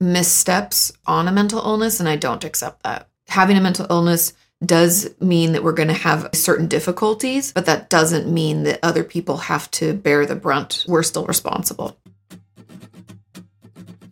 missteps on a mental illness, and I don't accept that. Having a mental illness does mean that we're going to have certain difficulties, but that doesn't mean that other people have to bear the brunt. We're still responsible.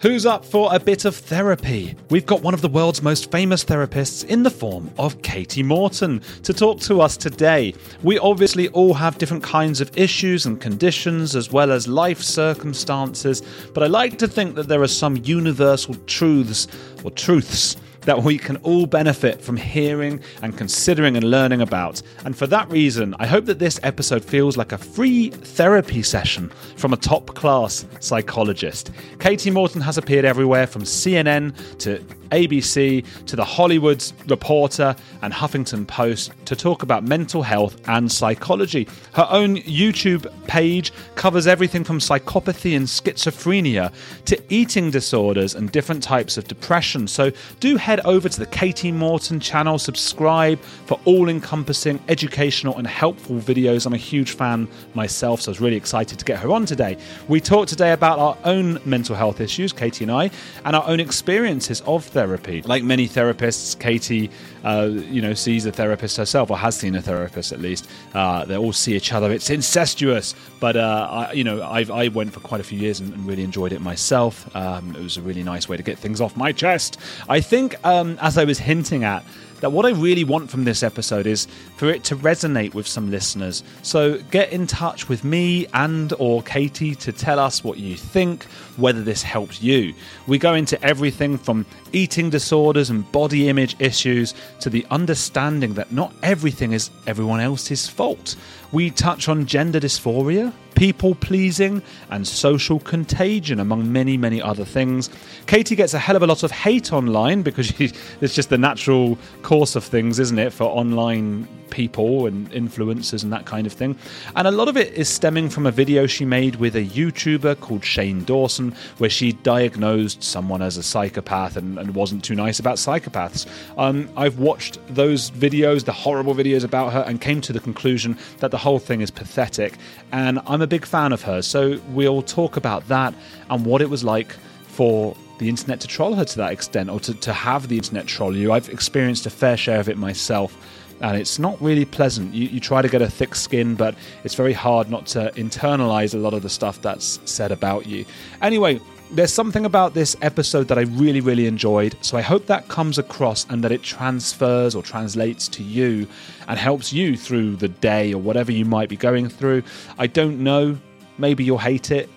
Who's up for a bit of therapy? We've got one of the world's most famous therapists in the form of Kati Morton to talk to us today. We obviously all have different kinds of issues and conditions as well as life circumstances, but I like to think that there are some universal truths or truths that we can all benefit from hearing and considering and learning about. And for that reason, I hope that this episode feels like a free therapy session from a top class psychologist. Kati Morton has appeared everywhere from CNN to ABC to The Hollywood Reporter and Huffington Post to talk about mental health and psychology. Her own YouTube page covers everything from psychopathy and schizophrenia to eating disorders and different types of depression. So do head over to the Kati Morton channel, subscribe for all encompassing educational and helpful videos. I'm a huge fan myself, so I was really excited to get her on today. We talked today about our own mental health issues, Kati and I, and our own experiences of therapy. Like many therapists, Kati, uh, you know, sees a therapist herself or has seen a therapist at least. Uh, they all see each other. It's incestuous, but uh, I, you know, I've, i went for quite a few years and, and really enjoyed it myself. Um, it was a really nice way to get things off my chest. I think, um, as I was hinting at that what I really want from this episode is for it to resonate with some listeners. So get in touch with me and or Kati to tell us what you think, whether this helps you. We go into everything from eating disorders and body image issues to the understanding that not everything is everyone else's fault. We touch on gender dysphoria, people pleasing, and social contagion, among many, many other things. Kati gets a hell of a lot of hate online because it's just the natural course of things, isn't it, for online people and influencers and that kind of thing. And a lot of it is stemming from a video she made with a YouTuber called Shane Dawson, where she diagnosed someone as a psychopath and, and wasn't too nice about psychopaths. Um, I've watched those videos, the horrible videos about her, and came to the conclusion that the whole thing is pathetic. And I'm a big fan of hers. So we'll talk about that and what it was like for the internet to troll her to that extent or to, to have the internet troll you. I've experienced a fair share of it myself and it's not really pleasant. You, you, try to get a thick skin, but it's very hard not to internalize a lot of the stuff that's said about you. Anyway, there's something about this episode that I really, really enjoyed, so I hope that comes across and that it transfers or translates to you and helps you through the day or whatever you might be going through. I don't know. Maybe you'll hate it.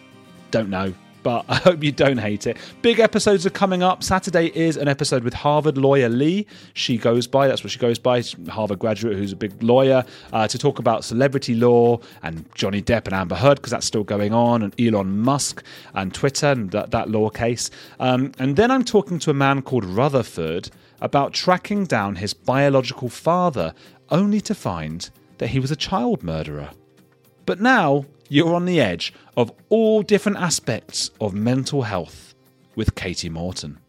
Don't know but I hope you don't hate it. Big episodes are coming up. Saturday is an episode with Harvard lawyer Lee. She goes by, that's what she goes by, Harvard graduate who's a big lawyer, uh, to talk about celebrity law and Johnny Depp and Amber Heard, because that's still going on, and Elon Musk and Twitter and that, that law case. Um, and then I'm talking to a man called Rutherford about tracking down his biological father, only to find that he was a child murderer. But now you're on the edge of all different aspects of mental health with Kati Morton.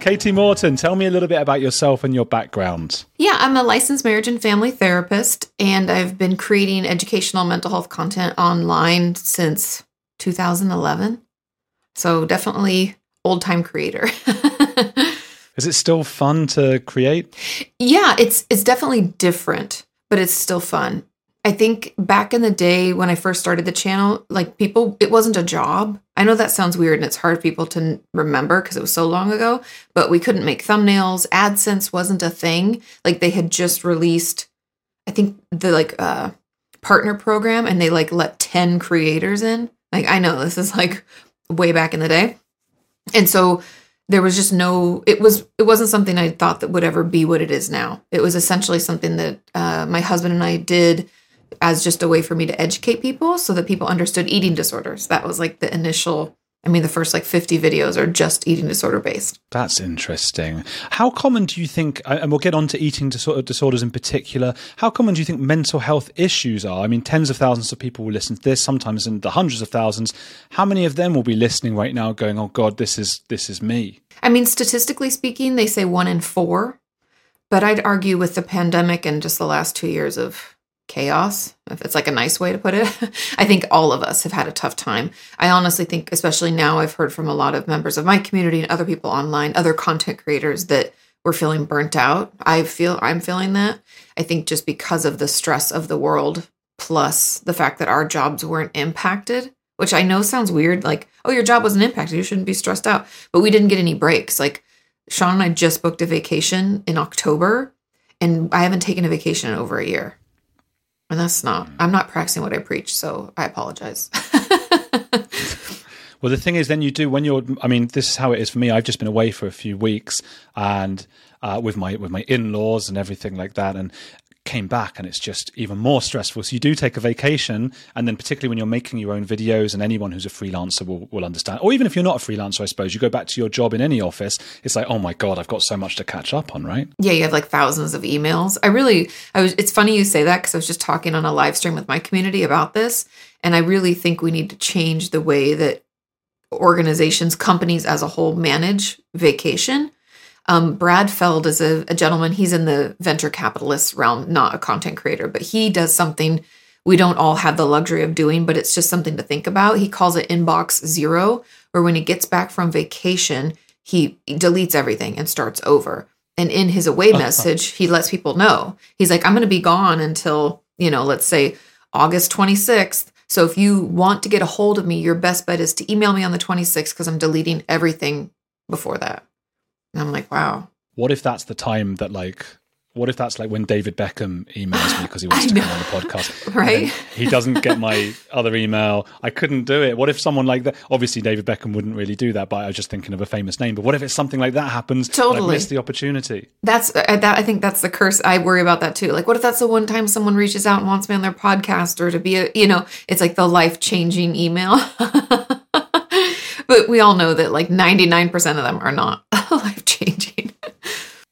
Kati Morton, tell me a little bit about yourself and your background. Yeah, I'm a licensed marriage and family therapist, and I've been creating educational mental health content online since 2011. So definitely old time creator. Is it still fun to create? Yeah, it's it's definitely different, but it's still fun. I think back in the day when I first started the channel, like people, it wasn't a job. I know that sounds weird and it's hard for people to remember because it was so long ago, but we couldn't make thumbnails. AdSense wasn't a thing. Like they had just released, I think the like uh partner program and they like let 10 creators in. Like I know this is like way back in the day. And so there was just no it was it wasn't something I thought that would ever be what it is now. It was essentially something that uh, my husband and I did as just a way for me to educate people so that people understood eating disorders. That was like the initial I mean the first like 50 videos are just eating disorder based. That's interesting. How common do you think, and we'll get on to eating disorder disorders in particular, how common do you think mental health issues are? I mean, tens of thousands of people will listen to this, sometimes in the hundreds of thousands. How many of them will be listening right now going, oh God, this is, this is me? I mean, statistically speaking, they say one in four, but I'd argue with the pandemic and just the last two years of chaos, if it's like a nice way to put it, I think all of us have had a tough time. I honestly think, especially now, I've heard from a lot of members of my community and other people online, other content creators that we're feeling burnt out. I feel I'm feeling that. I think just because of the stress of the world, plus the fact that our jobs weren't impacted, which I know sounds weird. Like, oh, your job wasn't impacted. You shouldn't be stressed out. But we didn't get any breaks. Like, Sean and I just booked a vacation in October, and I haven't taken a vacation in over a year. And that's not, I'm not practicing what I preach. So I apologize. Well, the thing is, then you do when you're. I mean, this is how it is for me. I've just been away for a few weeks, and uh, with my with my in laws and everything like that, and came back and it's just even more stressful. So you do take a vacation, and then particularly when you're making your own videos, and anyone who's a freelancer will, will understand, or even if you're not a freelancer, I suppose you go back to your job in any office, it's like, oh my god, I've got so much to catch up on, right? Yeah, you have like thousands of emails. I really, I was. It's funny you say that because I was just talking on a live stream with my community about this, and I really think we need to change the way that organizations, companies as a whole manage vacation. Um, Brad Feld is a, a, gentleman. He's in the venture capitalist realm, not a content creator, but he does something we don't all have the luxury of doing, but it's just something to think about. He calls it inbox zero, where when he gets back from vacation, he deletes everything and starts over. And in his away message, he lets people know he's like, I'm going to be gone until, you know, let's say August 26th so if you want to get a hold of me, your best bet is to email me on the 26th because I'm deleting everything before that. And I'm like, wow. What if that's the time that like what if that's like when David Beckham emails me because he wants to come on the podcast? Right. He doesn't get my other email. I couldn't do it. What if someone like that? Obviously, David Beckham wouldn't really do that, but I was just thinking of a famous name. But what if it's something like that happens? Totally. I miss the opportunity. That's uh, that. I think that's the curse. I worry about that too. Like, what if that's the one time someone reaches out and wants me on their podcast or to be a, you know, it's like the life changing email. but we all know that like 99% of them are not life changing.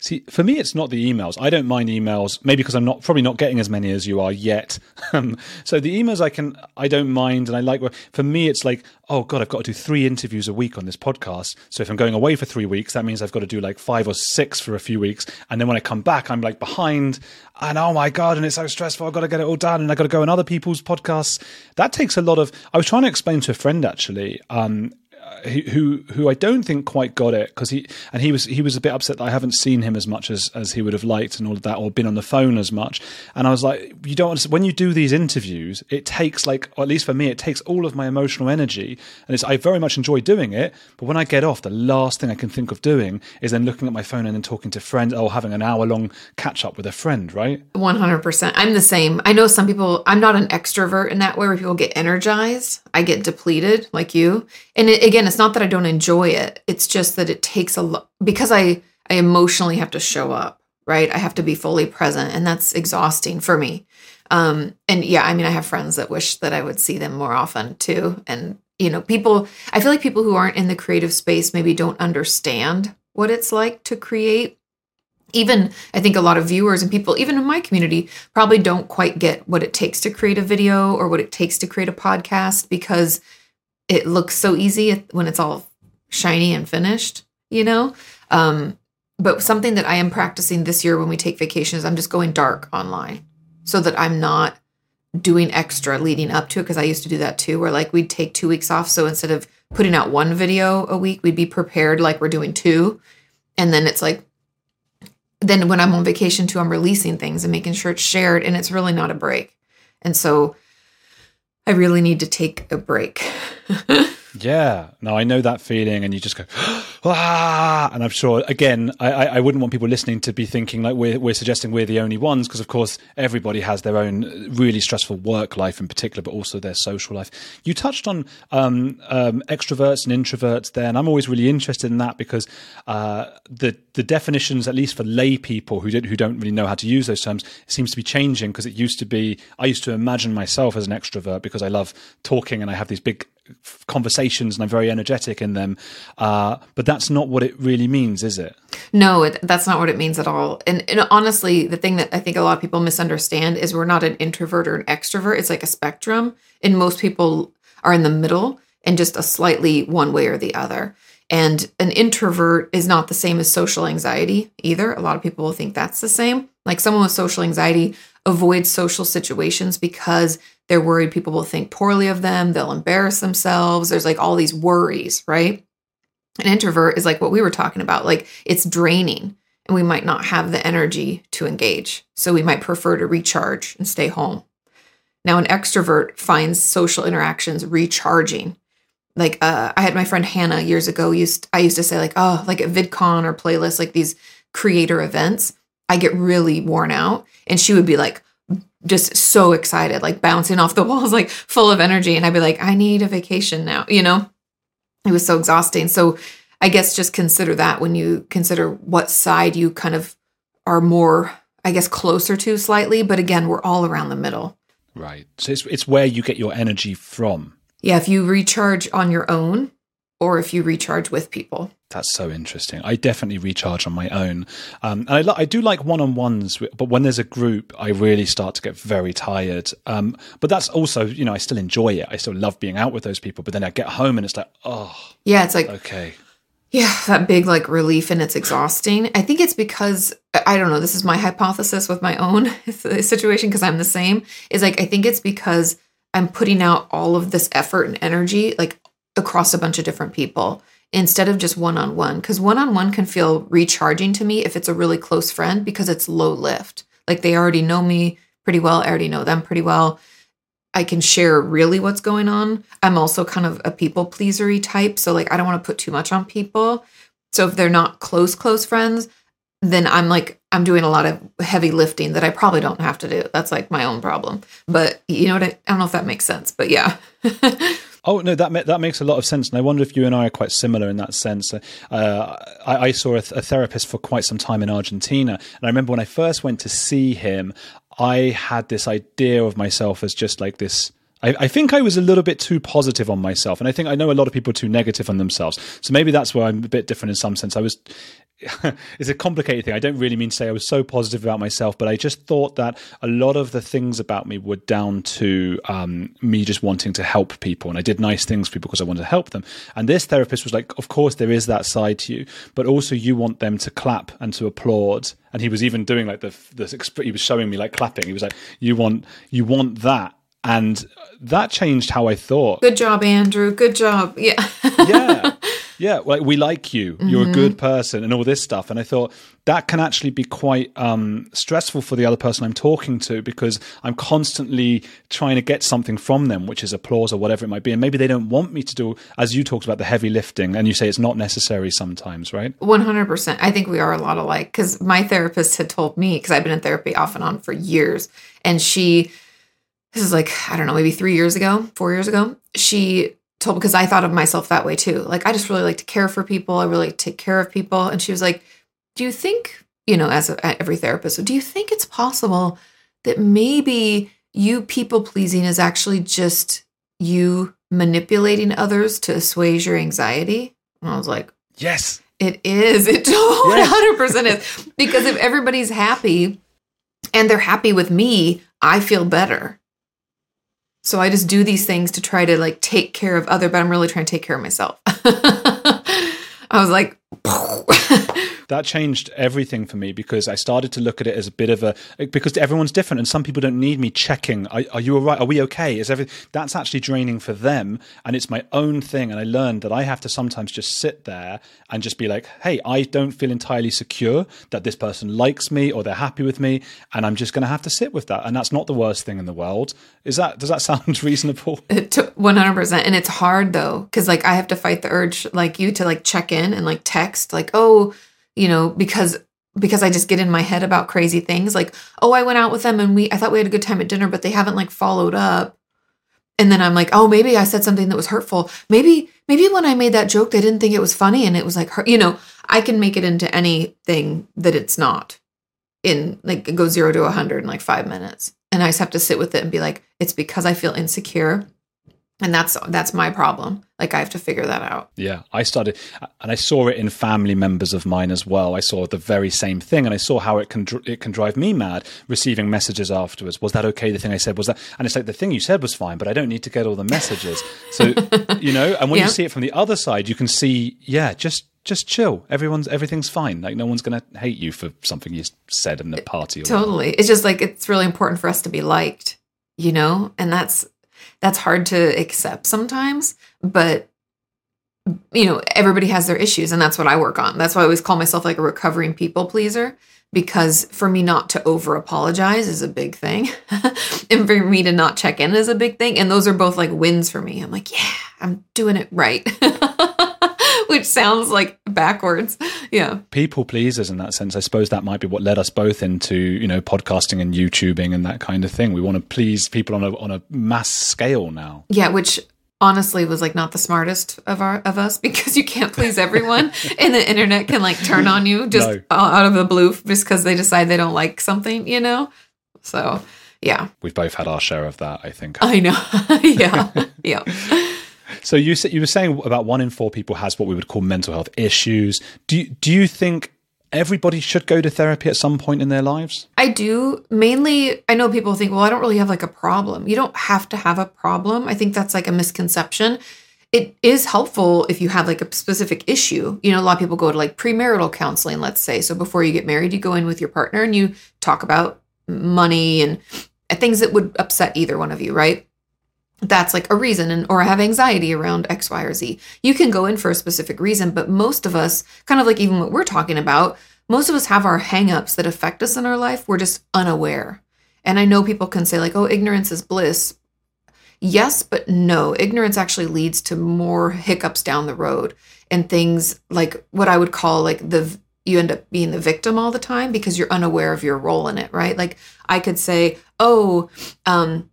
See, for me, it's not the emails. I don't mind emails, maybe because I'm not probably not getting as many as you are yet. Um, so the emails I can, I don't mind, and I like. For me, it's like, oh god, I've got to do three interviews a week on this podcast. So if I'm going away for three weeks, that means I've got to do like five or six for a few weeks, and then when I come back, I'm like behind, and oh my god, and it's so stressful. I've got to get it all done, and I've got to go on other people's podcasts. That takes a lot of. I was trying to explain to a friend actually. Um, who who I don't think quite got it because he and he was he was a bit upset that I haven't seen him as much as as he would have liked and all of that or been on the phone as much. And I was like you don't when you do these interviews it takes like or at least for me it takes all of my emotional energy and it's I very much enjoy doing it but when I get off the last thing I can think of doing is then looking at my phone and then talking to friends or having an hour long catch up with a friend right? 100% I'm the same. I know some people I'm not an extrovert in that way where people get energized I get depleted like you and it, again it's not that I don't enjoy it. It's just that it takes a lot because I I emotionally have to show up, right? I have to be fully present and that's exhausting for me. Um and yeah, I mean I have friends that wish that I would see them more often too and you know, people I feel like people who aren't in the creative space maybe don't understand what it's like to create even I think a lot of viewers and people, even in my community, probably don't quite get what it takes to create a video or what it takes to create a podcast because it looks so easy when it's all shiny and finished, you know? Um, but something that I am practicing this year when we take vacations, I'm just going dark online so that I'm not doing extra leading up to it because I used to do that too, where like we'd take two weeks off. So instead of putting out one video a week, we'd be prepared like we're doing two. And then it's like, then when I'm on vacation too, I'm releasing things and making sure it's shared and it's really not a break. And so I really need to take a break. Yeah, no, I know that feeling, and you just go, ah, and I'm sure again, I, I wouldn't want people listening to be thinking like we're we're suggesting we're the only ones, because of course everybody has their own really stressful work life in particular, but also their social life. You touched on um, um, extroverts and introverts there, and I'm always really interested in that because uh, the the definitions, at least for lay people who don't who don't really know how to use those terms, seems to be changing because it used to be I used to imagine myself as an extrovert because I love talking and I have these big conversations and I'm very energetic in them. Uh, but that's not what it really means, is it? No, it, that's not what it means at all. And, and, honestly, the thing that I think a lot of people misunderstand is we're not an introvert or an extrovert. It's like a spectrum. And most people are in the middle and just a slightly one way or the other. And an introvert is not the same as social anxiety either. A lot of people will think that's the same. Like someone with social anxiety avoids social situations because they're worried people will think poorly of them, they'll embarrass themselves. There's like all these worries, right? An introvert is like what we were talking about, like it's draining and we might not have the energy to engage. So we might prefer to recharge and stay home. Now, an extrovert finds social interactions recharging. Like uh, I had my friend Hannah years ago. Used I used to say like, oh, like at VidCon or playlist like these creator events, I get really worn out, and she would be like, just so excited, like bouncing off the walls, like full of energy. And I'd be like, I need a vacation now, you know? It was so exhausting. So I guess just consider that when you consider what side you kind of are more, I guess, closer to slightly. But again, we're all around the middle. Right. So it's, it's where you get your energy from. Yeah. If you recharge on your own, or if you recharge with people. That's so interesting. I definitely recharge on my own, um, and I, I, do like one-on-ones. But when there's a group, I really start to get very tired. Um, but that's also, you know, I still enjoy it. I still love being out with those people. But then I get home and it's like, oh, yeah, it's like okay, yeah, that big like relief, and it's exhausting. I think it's because I don't know. This is my hypothesis with my own situation because I'm the same. Is like I think it's because I'm putting out all of this effort and energy, like across a bunch of different people instead of just one on one. Because one on one can feel recharging to me if it's a really close friend because it's low lift. Like they already know me pretty well, I already know them pretty well. I can share really what's going on. I'm also kind of a people pleasery type. So, like, I don't want to put too much on people. So, if they're not close, close friends, then I'm like, I'm doing a lot of heavy lifting that I probably don't have to do. That's like my own problem. But you know what? I, I don't know if that makes sense, but yeah. Oh no, that that makes a lot of sense, and I wonder if you and I are quite similar in that sense. Uh, I, I, saw a, th- a, therapist for quite some time in Argentina, and I remember when I first went to see him, I had this idea of myself as just like this. I, I think I was a little bit too positive on myself, and I think I know a lot of people are too negative on themselves. So maybe that's where I'm a bit different in some sense. I was it's a complicated thing. I don't really mean to say I was so positive about myself, but I just thought that a lot of the things about me were down to um, me just wanting to help people. And I did nice things for people because I wanted to help them. And this therapist was like, of course, there is that side to you, but also you want them to clap and to applaud. And he was even doing like the, the he was showing me like clapping. He was like, you want, you want that and that changed how I thought. Good job, Andrew. Good job. Yeah. yeah. Yeah, like we like you. You're mm-hmm. a good person and all this stuff. And I thought that can actually be quite um, stressful for the other person I'm talking to because I'm constantly trying to get something from them, which is applause or whatever it might be. And maybe they don't want me to do, as you talked about, the heavy lifting. And you say it's not necessary sometimes, right? 100%. I think we are a lot alike because my therapist had told me, because I've been in therapy off and on for years, and she, this is like, I don't know, maybe three years ago, four years ago, she told because I thought of myself that way too. Like I just really like to care for people. I really like take care of people. And she was like, "Do you think, you know, as a, every therapist, do you think it's possible that maybe you people pleasing is actually just you manipulating others to assuage your anxiety?" And I was like, "Yes, it is. It 100% is because if everybody's happy and they're happy with me, I feel better." So I just do these things to try to like take care of other, but I'm really trying to take care of myself. I was like, that changed everything for me because I started to look at it as a bit of a because everyone's different and some people don't need me checking. Are, are you all right? Are we okay? Is everything that's actually draining for them and it's my own thing. And I learned that I have to sometimes just sit there and just be like, hey, I don't feel entirely secure that this person likes me or they're happy with me, and I'm just going to have to sit with that. And that's not the worst thing in the world. Is that does that sound reasonable? One hundred percent. And it's hard though because like I have to fight the urge like you to like check in and like text like oh you know because because I just get in my head about crazy things like oh I went out with them and we I thought we had a good time at dinner but they haven't like followed up. And then I'm like oh maybe I said something that was hurtful. Maybe maybe when I made that joke they didn't think it was funny and it was like you know I can make it into anything that it's not in like go 0 to a 100 in like 5 minutes. And I just have to sit with it and be like it's because I feel insecure and that's that's my problem like i have to figure that out yeah i started and i saw it in family members of mine as well i saw the very same thing and i saw how it can it can drive me mad receiving messages afterwards was that okay the thing i said was that and it's like the thing you said was fine but i don't need to get all the messages so you know and when yeah. you see it from the other side you can see yeah just just chill. Everyone's everything's fine. Like no one's going to hate you for something you said in the party. totally. Whatever. It's just like it's really important for us to be liked, you know, and that's that's hard to accept sometimes, but you know, everybody has their issues and that's what I work on. That's why I always call myself like a recovering people pleaser because for me not to over apologize is a big thing and for me to not check in is a big thing and those are both like wins for me. I'm like, yeah, I'm doing it right. which sounds like backwards. Yeah. People pleasers in that sense. I suppose that might be what led us both into, you know, podcasting and YouTubing and that kind of thing. We want to please people on a on a mass scale now. Yeah, which honestly was like not the smartest of our of us because you can't please everyone and the internet can like turn on you just no. out of the blue just because they decide they don't like something, you know? So yeah. We've both had our share of that, I think. I know. yeah. yeah. So you said you were saying about one in four people has what we would call mental health issues. Do you, do you think everybody should go to therapy at some point in their lives? I do. Mainly, I know people think, well, I don't really have like a problem. You don't have to have a problem. I think that's like a misconception. It is helpful if you have like a specific issue. You know, a lot of people go to like premarital counseling, let's say. So before you get married, you go in with your partner and you talk about money and things that would upset either one of you, right? That's like a reason and or I have anxiety around x y or z. You can go in for a specific reason but most of us kind of like even what we're talking about most of us have our hangups that affect us in our life. We're just unaware. And i know people can say like oh ignorance is bliss. Yes but no. Ignorance actually leads to more hiccups down the road and things like what i would call like the you end up being the victim all the time because you're unaware of your role in it right? Like i could say oh um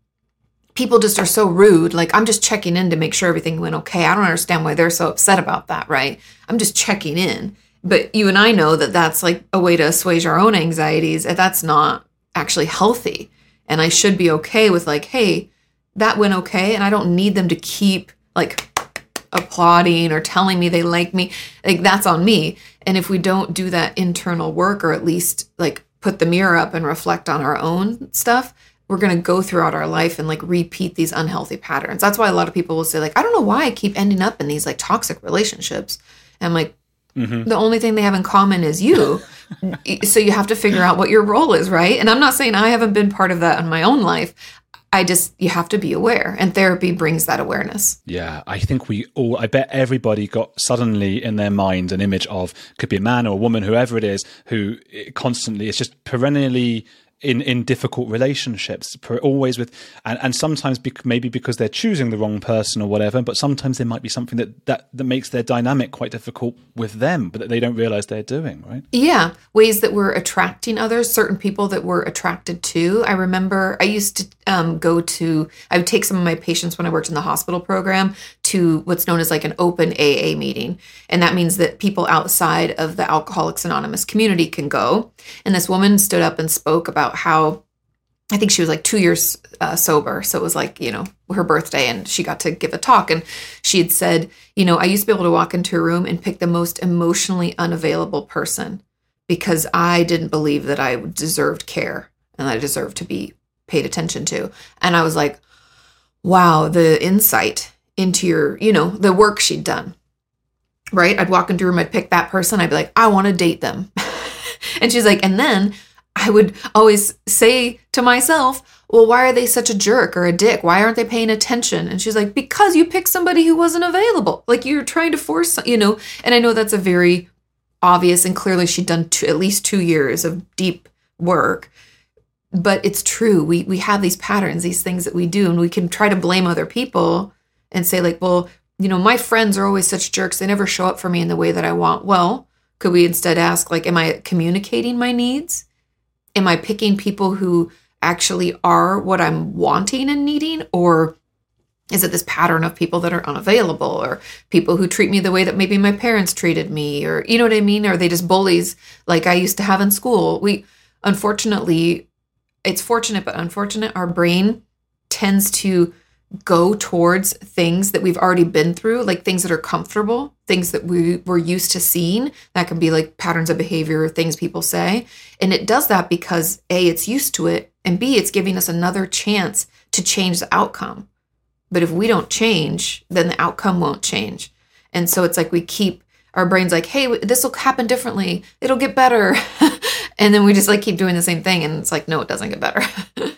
people just are so rude. Like, I'm just checking in to make sure everything went okay. I don't understand why they're so upset about that, right? I'm just checking in. But you and I know that that's like a way to assuage our own anxieties. And that's not actually healthy. And I should be okay with, like, hey, that went okay. And I don't need them to keep like applauding or telling me they like me. Like, that's on me. And if we don't do that internal work or at least like put the mirror up and reflect on our own stuff, we're going to go throughout our life and like repeat these unhealthy patterns. That's why a lot of people will say like I don't know why I keep ending up in these like toxic relationships. And I'm like mm-hmm. the only thing they have in common is you. so you have to figure out what your role is, right? And I'm not saying I haven't been part of that in my own life. I just you have to be aware and therapy brings that awareness. Yeah, I think we all I bet everybody got suddenly in their mind an image of could be a man or a woman whoever it is who constantly is just perennially in in difficult relationships always with and, and sometimes bec- maybe because they're choosing the wrong person or whatever but sometimes there might be something that that that makes their dynamic quite difficult with them but that they don't realize they're doing right? Yeah. Ways that we're attracting others certain people that we're attracted to. I remember i used to um, go to i would take some of my patients when i worked in the hospital program to what's known as like an open aa meeting and that means that people outside of the alcoholics anonymous community can go and this woman stood up and spoke about how I think she was like two years uh, sober. So it was like, you know, her birthday and she got to give a talk. And she had said, you know, I used to be able to walk into a room and pick the most emotionally unavailable person because I didn't believe that I deserved care and I deserved to be paid attention to. And I was like, wow, the insight into your, you know, the work she'd done. right? I'd walk into a room, I'd pick that person, I'd be like, I want to date them. and she's like, and then I would always say to myself, well, why are they such a jerk or a dick? Why aren't they paying attention? And she's like, because you picked somebody who wasn't available. Like you're trying to force, you know, and I know that's a very obvious and clearly she'd done two, at least two years of deep work. But it's true. We we have these patterns, these things that we do, and we can try to blame other people and say, like, well, you know, my friends are always such jerks. They never show up for me in the way that I want. Well, could we instead ask, like, am I communicating my needs? Am I picking people who actually are what I'm wanting and needing? Or is it this pattern of people that are unavailable or people who treat me the way that maybe my parents treated me? Or, you know what I mean? Are they just bullies like I used to have in school? We, unfortunately, it's fortunate, but unfortunate, our brain tends to go towards things that we've already been through, like things that are comfortable, things that we were used to seeing. That can be like patterns of behavior, things people say. And it does that because A, it's used to it, and B, it's giving us another chance to change the outcome. But if we don't change, then the outcome won't change. And so it's like we keep our brains like, hey, this will happen differently. It'll get better. and then we just like keep doing the same thing. And it's like, no, it doesn't get better.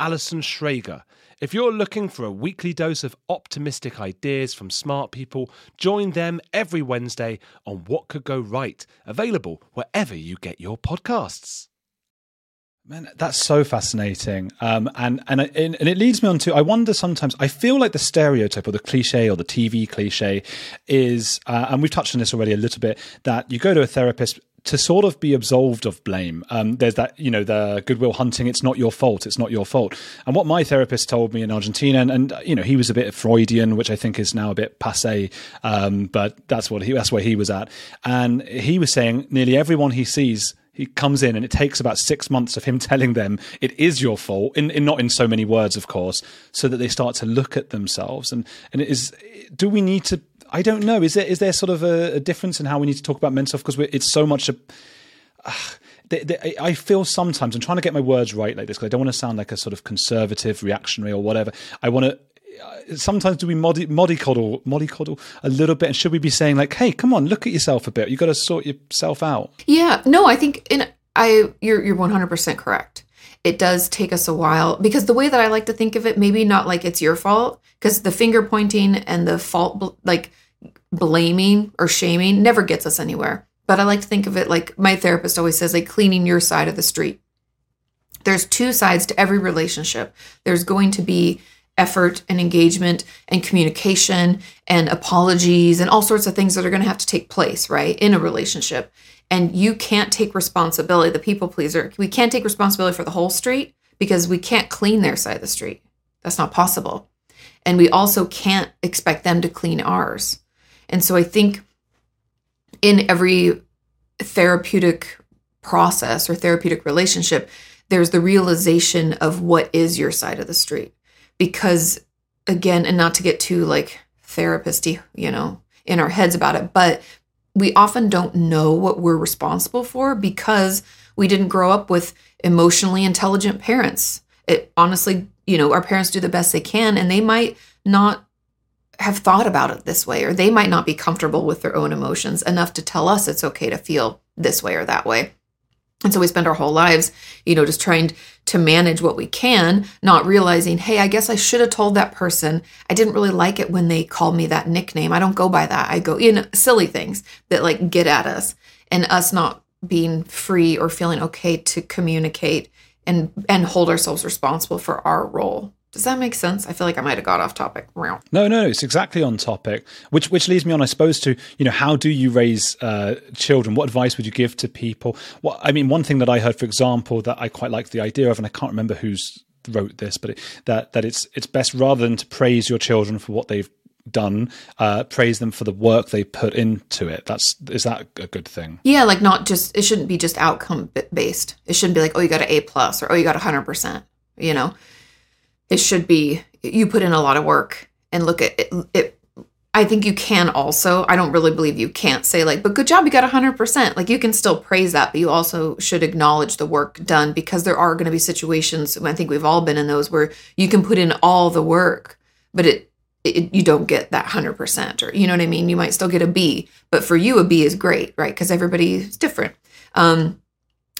Alison Schrager. If you're looking for a weekly dose of optimistic ideas from smart people, join them every Wednesday on What Could Go Right, available wherever you get your podcasts. Man, that's so fascinating, um, and and and it leads me on to I wonder sometimes I feel like the stereotype or the cliche or the TV cliche is, uh, and we've touched on this already a little bit, that you go to a therapist to sort of be absolved of blame. Um, there's that, you know, the Good Will Hunting. It's not your fault. It's not your fault. And what my therapist told me in Argentina, and, and you know, he was a bit Freudian, which I think is now a bit passe. Um, but that's what he, that's where he was at. And he was saying nearly everyone he sees he comes in and it takes about six months of him telling them it is your fault in, in, not in so many words of course so that they start to look at themselves. And and is do we need to i don't know. Is there is there sort of a, a difference in how we need to talk about mental health? Because it's so much a uh, they, they, I feel sometimes I'm trying to get my words right like this because I don't want to sound like a sort of conservative, reactionary, or whatever. I want to Uh, sometimes do we modi- mollycoddle, mollycoddle a little bit? And should we be saying like, hey, come on, look at yourself a bit. You got to sort yourself out. Yeah, no, I think in I you're you're 100 percent correct. It does take us a while because the way that I like to think of it, maybe not like it's your fault, because the finger pointing and the fault like blaming or shaming never gets us anywhere. But I like to think of it like my therapist always says, like cleaning your side of the street. There's two sides to every relationship. There's going to be effort and engagement and communication and apologies and all sorts of things that are going to have to take place, right, in a relationship. And you can't take responsibility, the people pleaser, we can't take responsibility for the whole street because we can't clean their side of the street. That's not possible. And we also can't expect them to clean ours. And so I think in every therapeutic process or therapeutic relationship, there's the realization of what is your side of the street because again and not to get too like therapisty, you know in our heads about it but we often don't know what we're responsible for because we didn't grow up with emotionally intelligent parents. It honestly you know our parents do the best they can and they might not have thought about it this way or they might not be comfortable with their own emotions enough to tell us it's okay to feel this way or that way. And so we spend our whole lives, you know, just trying to manage what we can, not realizing, hey, I guess I should have told that person. I didn't really like it when they called me that nickname. I don't go by that. I go, you know, silly things that like get at us and us not being free or feeling okay to communicate and and hold ourselves responsible for our role. Does that make sense? I feel like I might have got off topic. No, no, it's exactly on topic. Which which leads me on, I suppose, to you know how do you raise uh, children? What advice would you give to people? What I mean, one thing that I heard, for example, that I quite like the idea of, and I can't remember who's wrote this, but it, that that it's it's best rather than to praise your children for what they've done, uh, praise them for the work they put into it. That's is that a good thing? Yeah, like not just it shouldn't be just outcome based. It shouldn't be like oh you got an A plus or oh you got a hundred percent. You know, it should be you put in a lot of work and look at it, it I think you can also, I don't really believe you can't say like, but good job, you got 100%. Like you can still praise that, but you also should acknowledge the work done because there are going to be situations, I think we've all been in those where you can put in all the work, but it, it you don't get that 100% or, you know what I mean? You might still get a B, but for you, a B is great, right? Because everybody's different. Um,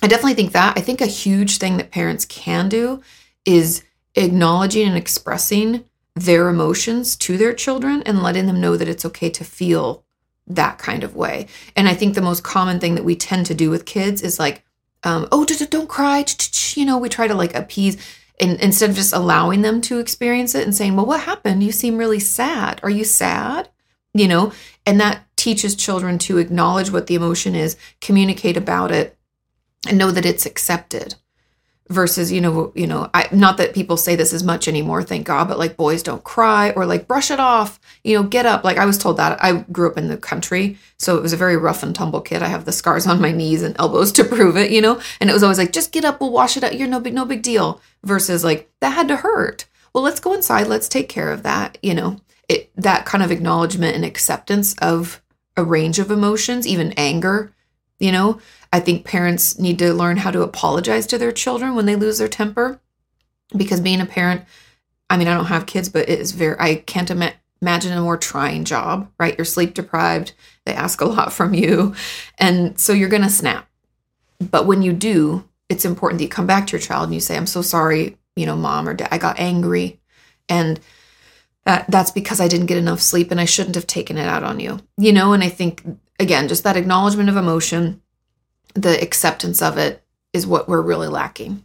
I definitely think that. I think a huge thing that parents can do is acknowledging and expressing their emotions to their children and letting them know that it's okay to feel that kind of way. And I think the most common thing that we tend to do with kids is like, um, oh, don't cry. You know, we try to like appease and instead of just allowing them to experience it and saying, well, what happened? You seem really sad. Are you sad? You know, and that teaches children to acknowledge what the emotion is, communicate about it, and know that it's accepted versus you know you know I, not that people say this as much anymore thank god but like boys don't cry or like brush it off you know get up. Like i was told that. I grew up in the country so it was a very rough and tumble kid. I have the scars on my knees and elbows to prove it you know? And it was always like just get up we'll wash it out. You're no big no big deal. Versus like that had to hurt. Well let's go inside let's take care of that you know? It that kind of acknowledgement and acceptance of a range of emotions even anger you know I think parents need to learn how to apologize to their children when they lose their temper because being a parent, I mean, I don't have kids, but it is very, I can't Im- imagine a more trying job, right? You're sleep deprived, they ask a lot from you. And so you're going to snap. But when you do, it's important that you come back to your child and you say, I'm so sorry, you know, mom or dad, I got angry. And that, that's because I didn't get enough sleep and I shouldn't have taken it out on you, you know? And I think, again, just that acknowledgement of emotion the acceptance of it is what we're really lacking.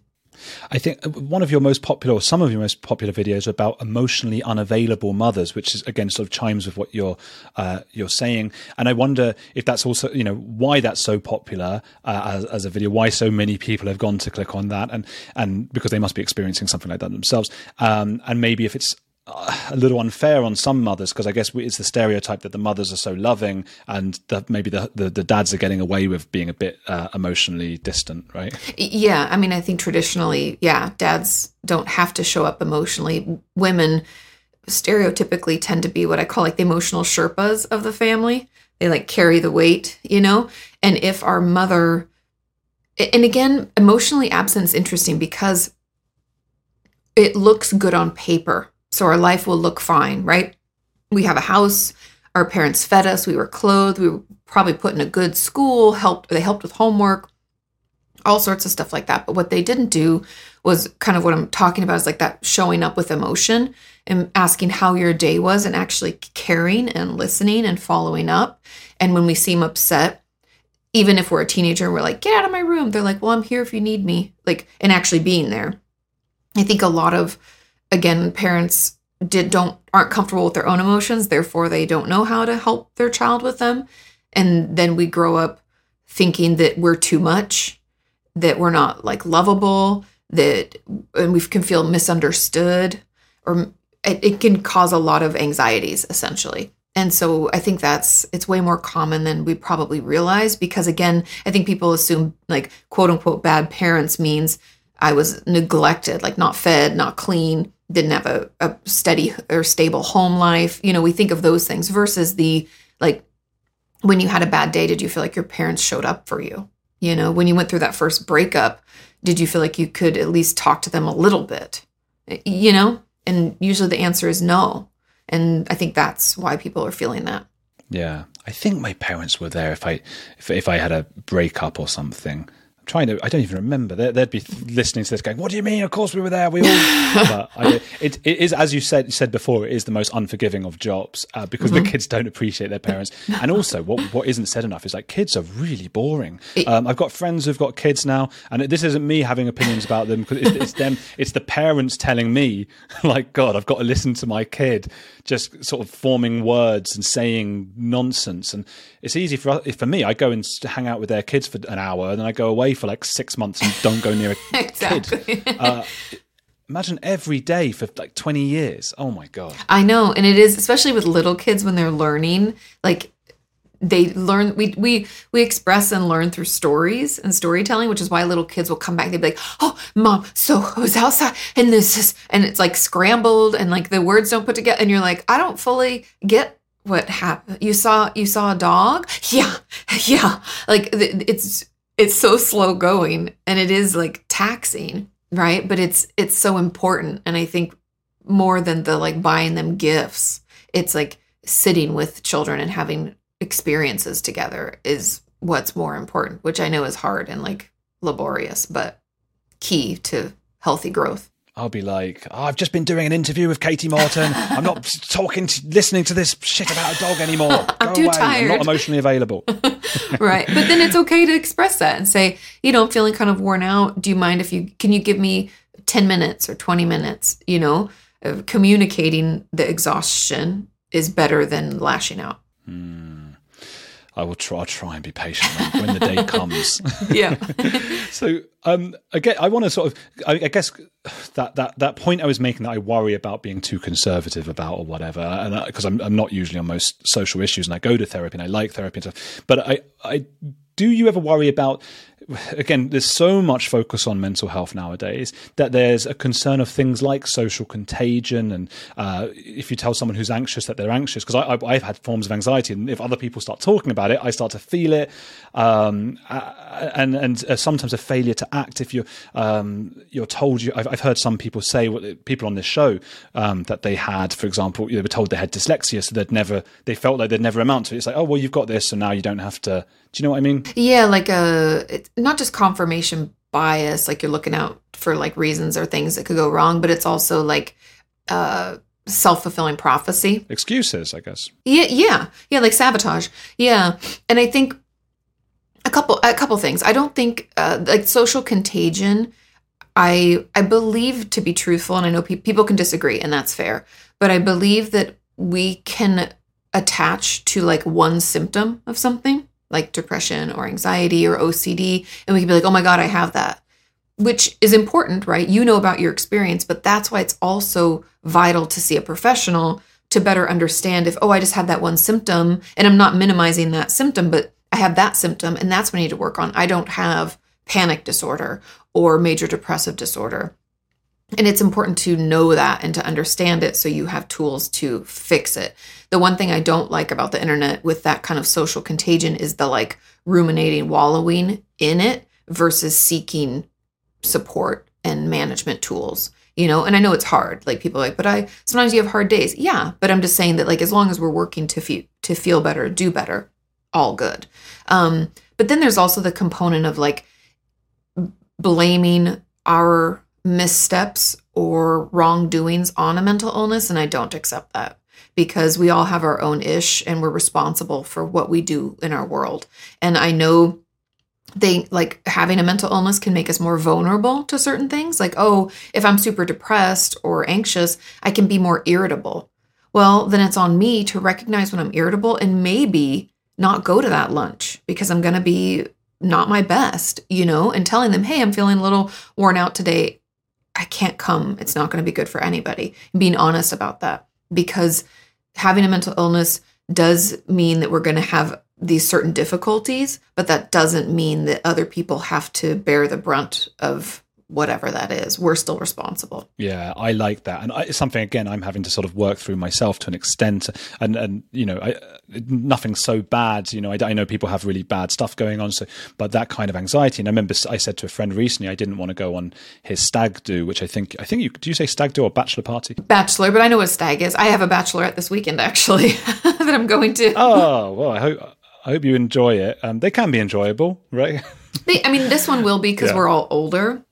I think one of your most popular, or some of your most popular videos, about emotionally unavailable mothers, which is again sort of chimes with what you're uh, you're saying. And I wonder if that's also, you know, why that's so popular uh, as, as a video, why so many people have gone to click on that, and and because they must be experiencing something like that themselves. Um, and maybe if it's a little unfair on some mothers because I guess it's the stereotype that the mothers are so loving and that maybe the, the, the dads are getting away with being a bit uh, emotionally distant, right? Yeah, I mean, I think traditionally, yeah, dads don't have to show up emotionally. Women stereotypically tend to be what I call like the emotional Sherpas of the family. They like carry the weight, you know. And if our mother, and again, emotionally absent is interesting because it looks good on paper so our life will look fine, right? We have a house, our parents fed us, we were clothed, we were probably put in a good school, helped they helped with homework, all sorts of stuff like that. But what they didn't do was kind of what I'm talking about is like that showing up with emotion and asking how your day was and actually caring and listening and following up. And when we seem upset, even if we're a teenager and we're like, get out of my room, they're like, well, I'm here if you need me. Like, and actually being there. I think a lot of again parents did don't aren't comfortable with their own emotions therefore they don't know how to help their child with them. And then we grow up thinking that we're too much that we're not like lovable that and we can feel misunderstood or it, it can cause a lot of anxieties essentially. And so i think that's it's way more common than we probably realize because again i think people assume like quote unquote bad parents means i was neglected like not fed not clean didn't have a, a steady or stable home life. You know, we think of those things versus the like when you had a bad day, did you feel like your parents showed up for you? You know, when you went through that first breakup, did you feel like you could at least talk to them a little bit? You know, and usually the answer is no. And I think that's why people are feeling that. Yeah. I think my parents were there if I if, if I had a breakup or something trying to. I don't even remember. They'd, they'd be listening to this, going, "What do you mean? Of course we were there. We all." but I, it, it is, as you said said before, it is the most unforgiving of jobs uh, because mm-hmm. the kids don't appreciate their parents, and also what what isn't said enough is like kids are really boring. Um, I've got friends who've got kids now, and this isn't me having opinions about them because it's, it's them. It's the parents telling me, like, God, I've got to listen to my kid just sort of forming words and saying nonsense, and it's easy for for me. I go and hang out with their kids for an hour, and then I go away for like six months and don't go near a exactly. kid. Uh, imagine every day for like 20 years. Oh my God. I know. And it is, especially with little kids when they're learning, like they learn we we we express and learn through stories and storytelling which is why little kids will come back they'd be like oh mom so I was outside and this is and it's like scrambled and like the words don't put together and you're like i don't fully get what happened you saw you saw a dog yeah yeah like it's it's so slow going and it is like taxing right? But it's it's so important and i think more than the like buying them gifts it's like sitting with children and having experiences together is what's more important which i know is hard and like laborious but key to healthy growth I'll be like, oh, I've just been doing an interview with Kati Morton. I'm not talking, to, listening to this shit about a dog anymore. Go I'm too away. tired. I'm not emotionally available. right. But then it's okay to express that and say, you know, I'm feeling kind of worn out. Do you mind if you, can you give me 10 minutes or 20 minutes? You know, communicating the exhaustion is better than lashing out. Hmm. I will try. I'll try and be patient when, when the day comes. yeah. so um, again, I want to sort of. I, I, guess that that that point I was making that I worry about being too conservative about or whatever, and because I'm I'm not usually on most social issues, and I go to therapy and I like therapy and stuff. But I I do you ever worry about again, there's so much focus on mental health nowadays that there's a concern of things like social contagion. And uh, if you tell someone who's anxious that they're anxious, because I've had forms of anxiety, and if other people start talking about it, I start to feel it. Um, and and uh, sometimes a failure to act if you're um, you're told you. I've, I've, heard some people say what people on this show um, that they had, for example, they were told they had dyslexia, so they'd never they felt like they'd never amount to it. It's like, oh well, you've got this, so now you don't have to. Do you know what I mean? Yeah, like a uh, not just confirmation bias, like you're looking out for like reasons or things that could go wrong, but it's also like uh self-fulfilling prophecy. Excuses, I guess. Yeah, yeah. Yeah, like sabotage. Yeah. And I think a couple a couple things. I don't think uh, like social contagion I I believe to be truthful and I know pe- people can disagree and that's fair, but I believe that we can attach to like one symptom of something like depression or anxiety or OCD, and we can be like, oh my God, I have that, which is important, right? You know about your experience, but that's why it's also vital to see a professional to better understand if, oh, I just had that one symptom, and I'm not minimizing that symptom, but I have that symptom, and that's what I need to work on. I don't have panic disorder or major depressive disorder. And it's important to know that and to understand it so you have tools to fix it. The one thing I don't like about the internet with that kind of social contagion is the like ruminating, wallowing in it versus seeking support and management tools. You know, and I know it's hard. Like people like, but I sometimes you have hard days. Yeah, but I'm just saying that like as long as we're working to feel to feel better, do better, all good. Um, but then there's also the component of like blaming our missteps or wrongdoings on a mental illness, and I don't accept that because we all have our own ish and we're responsible for what we do in our world. And I know they like having a mental illness can make us more vulnerable to certain things. Like, oh, if I'm super depressed or anxious, I can be more irritable. Well, then it's on me to recognize when I'm irritable and maybe not go to that lunch because I'm going to be not my best, you know, and telling them, hey, I'm feeling a little worn out today. I can't come. It's not going to be good for anybody. being honest about that because having a mental illness does mean that we're going to have these certain difficulties, but that doesn't mean that other people have to bear the brunt of whatever that is we're still responsible yeah i like that and I, it's something again i'm having to sort of work through myself to an extent and and you know I, nothing so bad you know I, I, know people have really bad stuff going on so but that kind of anxiety and i remember i said to a friend recently i didn't want to go on his stag do which i think i think you do you say stag do or bachelor party bachelor but i know what stag is i have a bachelorette this weekend actually that i'm going to oh well i hope I hope you enjoy it. Um, they can be enjoyable, right? They, I mean, this one will be because Yeah. we're all older.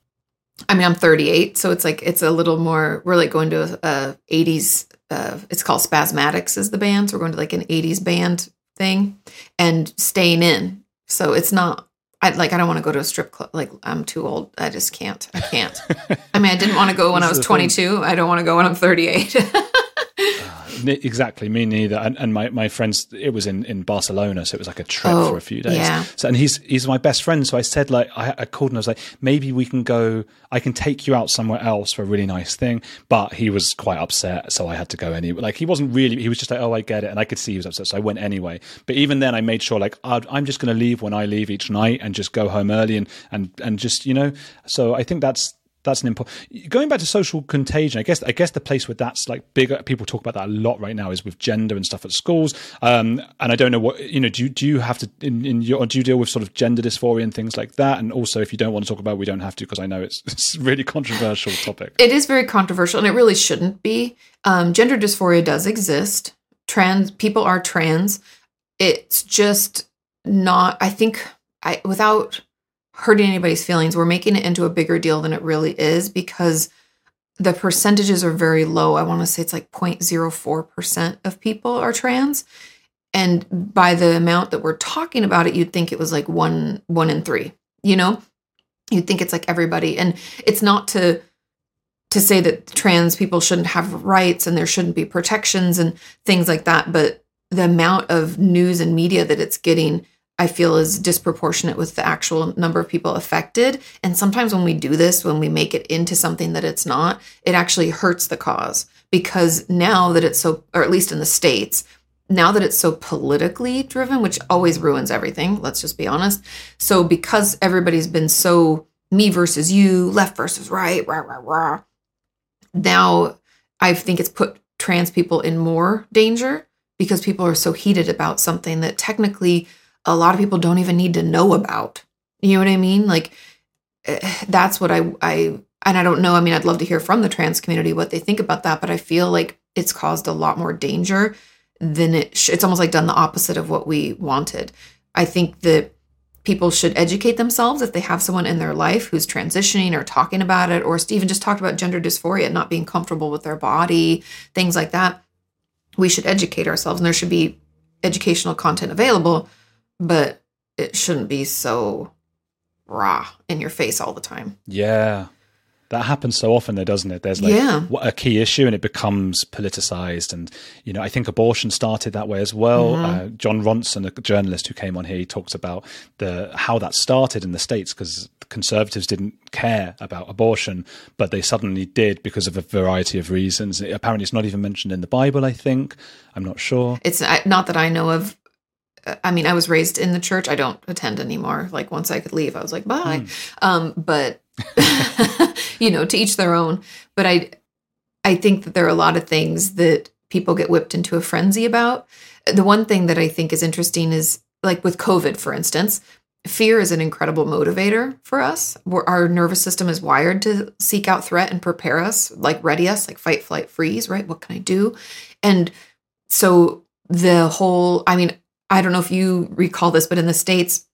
I mean, I'm 38, so it's like it's a little more. We're like going to a, a 80s. Uh, it's called Spazmatics is the band. So we're going to like an 80s band thing and staying in. So it's not. I like. I don't want to go to a strip club. Like I'm too old. I just can't. I can't. I mean, I didn't want to go when I was the thing. 22. I don't want to go when I'm 38. Exactly, me neither. And, and my, my friends, it was in, in Barcelona, so it was like a trip Oh, for a oh, few days. yeah. So and he's he's my best friend. So I said like I, I called and I was like, maybe we can go. I can take you out somewhere else for a really nice thing. But he was quite upset, so I had to go anyway. Like he wasn't really. He was just like, oh, I get it, and I could see he was upset, so I went anyway. But even then, I made sure like I'd, I'm just going to leave when I leave each night and just go home early and and and just you know. So I think that's that's an important going back to social contagion i guess i guess the place where that's like bigger people talk about that a lot right now is with gender and stuff at schools um and i don't know what you know do you do you have to in, in your do you deal with sort of gender dysphoria and things like that and also if you don't want to talk about it, we don't have to because i know it's it's really controversial topic it is very controversial and it really shouldn't be. Um, gender dysphoria does exist. Trans people are trans. It's just not, I think, I without hurting anybody's feelings, we're making it into a bigger deal than it really is because the percentages are very low. I want to say it's like 0.04% of people are trans. And by the amount that we're talking about it, you'd think it was like one one in three, you know? You'd think it's like everybody. And it's not to to say that trans people shouldn't have rights and there shouldn't be protections and things like that but the amount of news and media that it's getting i feel is disproportionate with the actual number of people affected. And sometimes when we do this when we make it into something that it's not it actually hurts the cause. Because now that it's so or at least in the states now that it's so politically driven which always ruins everything let's just be honest. So because everybody's been so me versus you left versus right rah, rah, rah, now I think it's put trans people in more danger because people are so heated about something that technically a lot of people don't even need to know about. You know what I mean? Like eh, that's what I I and I don't know. I mean, I'd love to hear from the trans community what they think about that, but I feel like it's caused a lot more danger than it. Sh- it's almost like done the opposite of what we wanted. I think that people should educate themselves if they have someone in their life who's transitioning or talking about it, or Stephen just talked about gender dysphoria, not being comfortable with their body, things like that. We should educate ourselves, and there should be educational content available, but it shouldn't be so raw in your face all the time. yeah that happens so often though doesn't it there's like Yeah. a key issue and it becomes politicized and you know i think abortion started that way as well Mm-hmm. uh, jon ronson a journalist who came on here he talked about the how that started in the states because conservatives didn't care about abortion but they suddenly did because of a variety of reasons apparently it's not even mentioned in the bible i think i'm not sure It's not that I know of. I mean, I was raised in the church. I don't attend anymore. Like once I could leave, I was like, bye. Um, but you know, to each their own. But I, I think that there are a lot of things that people get whipped into a frenzy about. The one thing that I think is interesting is like with COVID, for instance, fear is an incredible motivator for us. We're, our nervous system is wired to seek out threat and prepare us, like ready us, like fight, flight, freeze, right? What can I do? And so the whole, I mean, I don't know if you recall this, but in the States,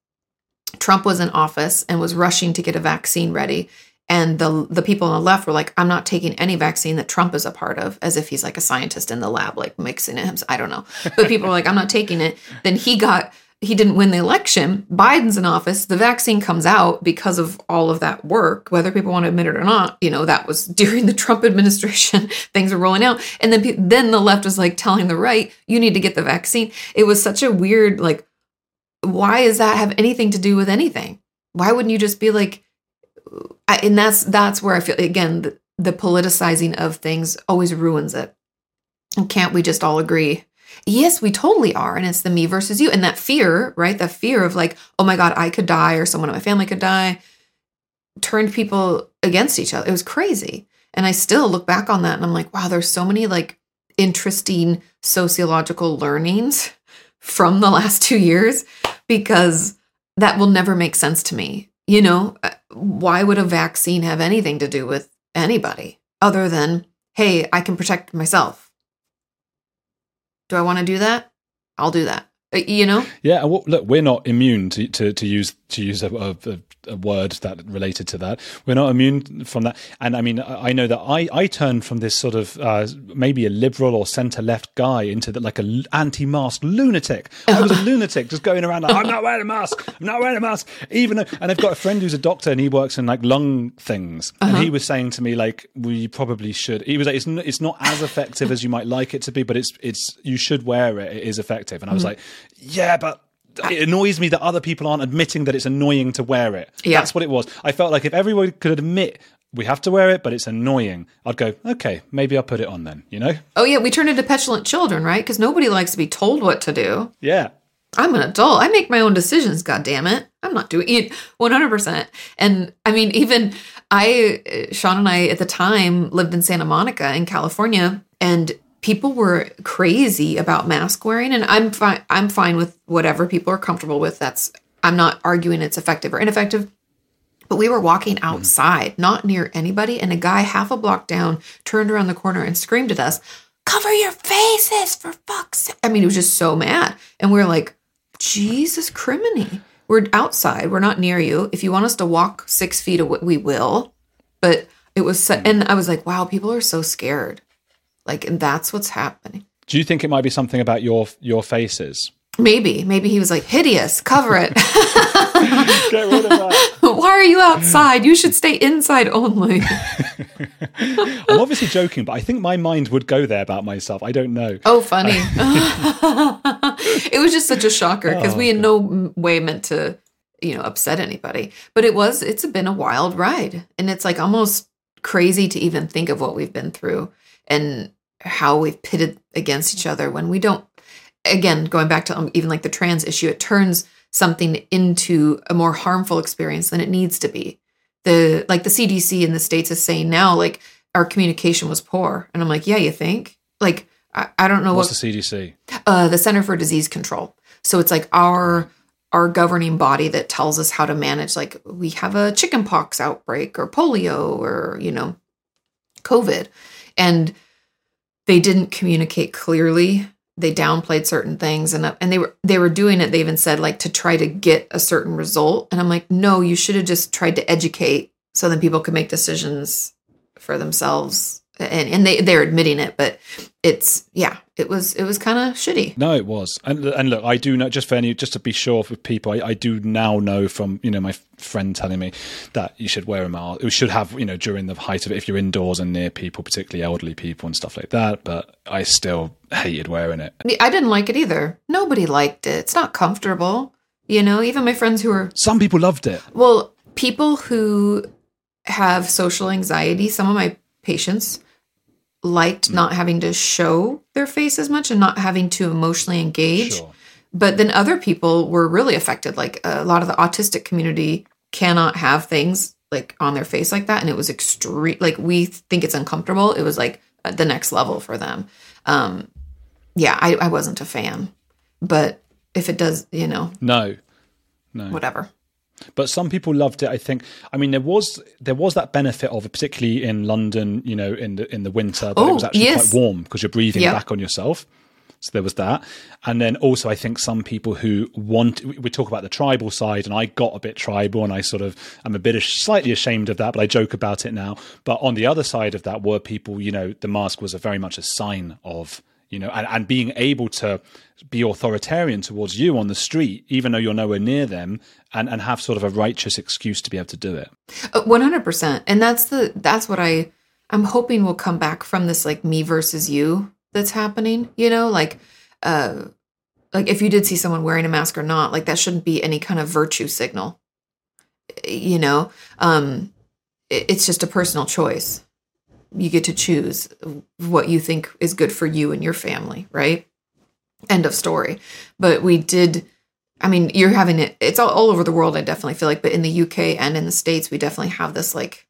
Trump was in office and was rushing to get a vaccine ready. And the the people on the left were like, I'm not taking any vaccine that Trump is a part of, as if he's like a scientist in the lab, like mixing it. I don't know. But people were like, I'm not taking it. Then he got he didn't win the election. Biden's in office. The vaccine comes out because of all of that work, whether people want to admit it or not. You know, that was during the Trump administration. Things were rolling out, and then then the left was like telling the right, "You need to get the vaccine." It was such a weird like. Why does that have anything to do with anything? Why wouldn't you just be like? I, and that's that's where I feel again the, the politicizing of things always ruins it. And can't we just all agree? Yes, we totally are. And it's the me versus you. And that fear, right? That fear of like, oh my God, I could die or someone in my family could die turned people against each other. It was crazy. And I still look back on that and I'm like, wow, there's so many like interesting sociological learnings from the last two years because that will never make sense to me. You know, Uh, why would a vaccine have anything to do with anybody other than, hey, I can protect myself? Do I want to do that? I'll do that. Uh, You know? Yeah, look, we're not immune to to, to use to use a, a, a word that related to that. We're not immune from that. And I mean, I I know that I I turned from this sort of uh, maybe a liberal or centre left guy into the, like a l- anti-mask lunatic. I was a lunatic, just going around like I'm not wearing a mask. I'm not wearing a mask. Even though, and I've got a friend who's a doctor and he works in like lung things, and he was saying to me like, we probably should. He was like, it's n- it's not as effective as you might like it to be, but it's it's you should wear it. It is effective. And I was like, yeah, but it annoys me that other people aren't admitting that it's annoying to wear it. Yeah. That's what it was. I felt like if everyone could admit we have to wear it, but it's annoying, I'd go, okay, maybe I'll put it on then, you know? Oh yeah, we turn into petulant children, right? Because nobody likes to be told what to do. Yeah. I'm an adult. I make my own decisions. God damn it! I'm not doing it 100. percent And I mean, even I, uh, Sean and I at the time lived in Santa Monica in California, and people were crazy about mask wearing. And I'm fine. I'm fine with whatever people are comfortable with. That's I'm not arguing it's effective or ineffective. But we were walking mm-hmm. outside, not near anybody, and a guy half a block down turned around the corner and screamed at us, "Cover your faces for fuck's sake!" I mean, he was just so mad, and we were like, Jesus criminy. We're outside. We're not near you. If you want us to walk six feet away, we will. But it was, so, mm-hmm. and I was like, wow, people are so scared. Like, and that's what's happening. Do you think it might be something about your your faces? Maybe, maybe he was like, hideous, cover it. Get rid of that. Why are you outside? You should stay inside only. I'm obviously joking, but I think my mind would go there about myself. I don't know. Oh, funny. it was just such a shocker because we oh, in no way meant to, you know, upset anybody. But it was, it's been a wild ride. And it's like almost crazy to even think of what we've been through and how we've pitted against each other when we don't. Again, going back to um, even like the trans issue, it turns something into a more harmful experience than it needs to be. The like the CDC in the states is saying now, like our communication was poor, and I'm like, yeah, you think? Like, I, I don't know what What's the CDC? uh, the Center for Disease Control. So it's like our our governing body that tells us how to manage. Like we have a chickenpox outbreak or polio or you know, COVID, and they didn't communicate clearly. They downplayed certain things, and uh, and they were they were doing it. They even said like to try to get a certain result, and I'm like, no, you should have just tried to educate so then people could make decisions for themselves. And and they they're admitting it, but it's yeah, it was it was kind of shitty. No, it was, and and look, I do know just for any, just to be sure with people, I, I do now know from you know my friend telling me that you should wear a mask. You should have you know during the height of it if you're indoors and near people, particularly elderly people and stuff like that. But I still hated wearing it. I didn't like it either. Nobody liked it. It's not comfortable. You know, even my friends who are, Some people loved it. well, people who have social anxiety, some of my patients liked not having to show their face as much and not having to emotionally engage. Sure. But then other people were really affected. Like a lot of the autistic community cannot have things like on their face like that. And it was extreme. Like we think it's uncomfortable. It was like the next level for them. Um, yeah, I, I wasn't a fan. But if it does, you know, No, no. whatever. But some people loved it. I think. I mean, there was there was that benefit of it, particularly in London. You know, in the in the winter, that it Oh, was actually yes. quite warm because you're breathing Yep. back on yourself. So there was that, and then also I think some people who want we- talk about the tribal side, and I got a bit tribal, and I sort of I'm a bit slightly ashamed of that, but I joke about it now. But on the other side of that were people, you know, the mask was a very much a sign of you know, and, and being able to be authoritarian towards you on the street, even though you're nowhere near them, and, and have sort of a righteous excuse to be able to do it. Uh, One hundred percent, and that's the that's what I I'm hoping will come back from this like me versus you that's happening. You know, like uh, like if you did see someone wearing a mask or not, like that shouldn't be any kind of virtue signal. You know, um, it- it's just a personal choice. You get to choose what you think is good for you and your family, right? End of story. But we did. I mean, you're having it. It's all, all over the world. I definitely feel like, but in the UK and in the states, we definitely have this like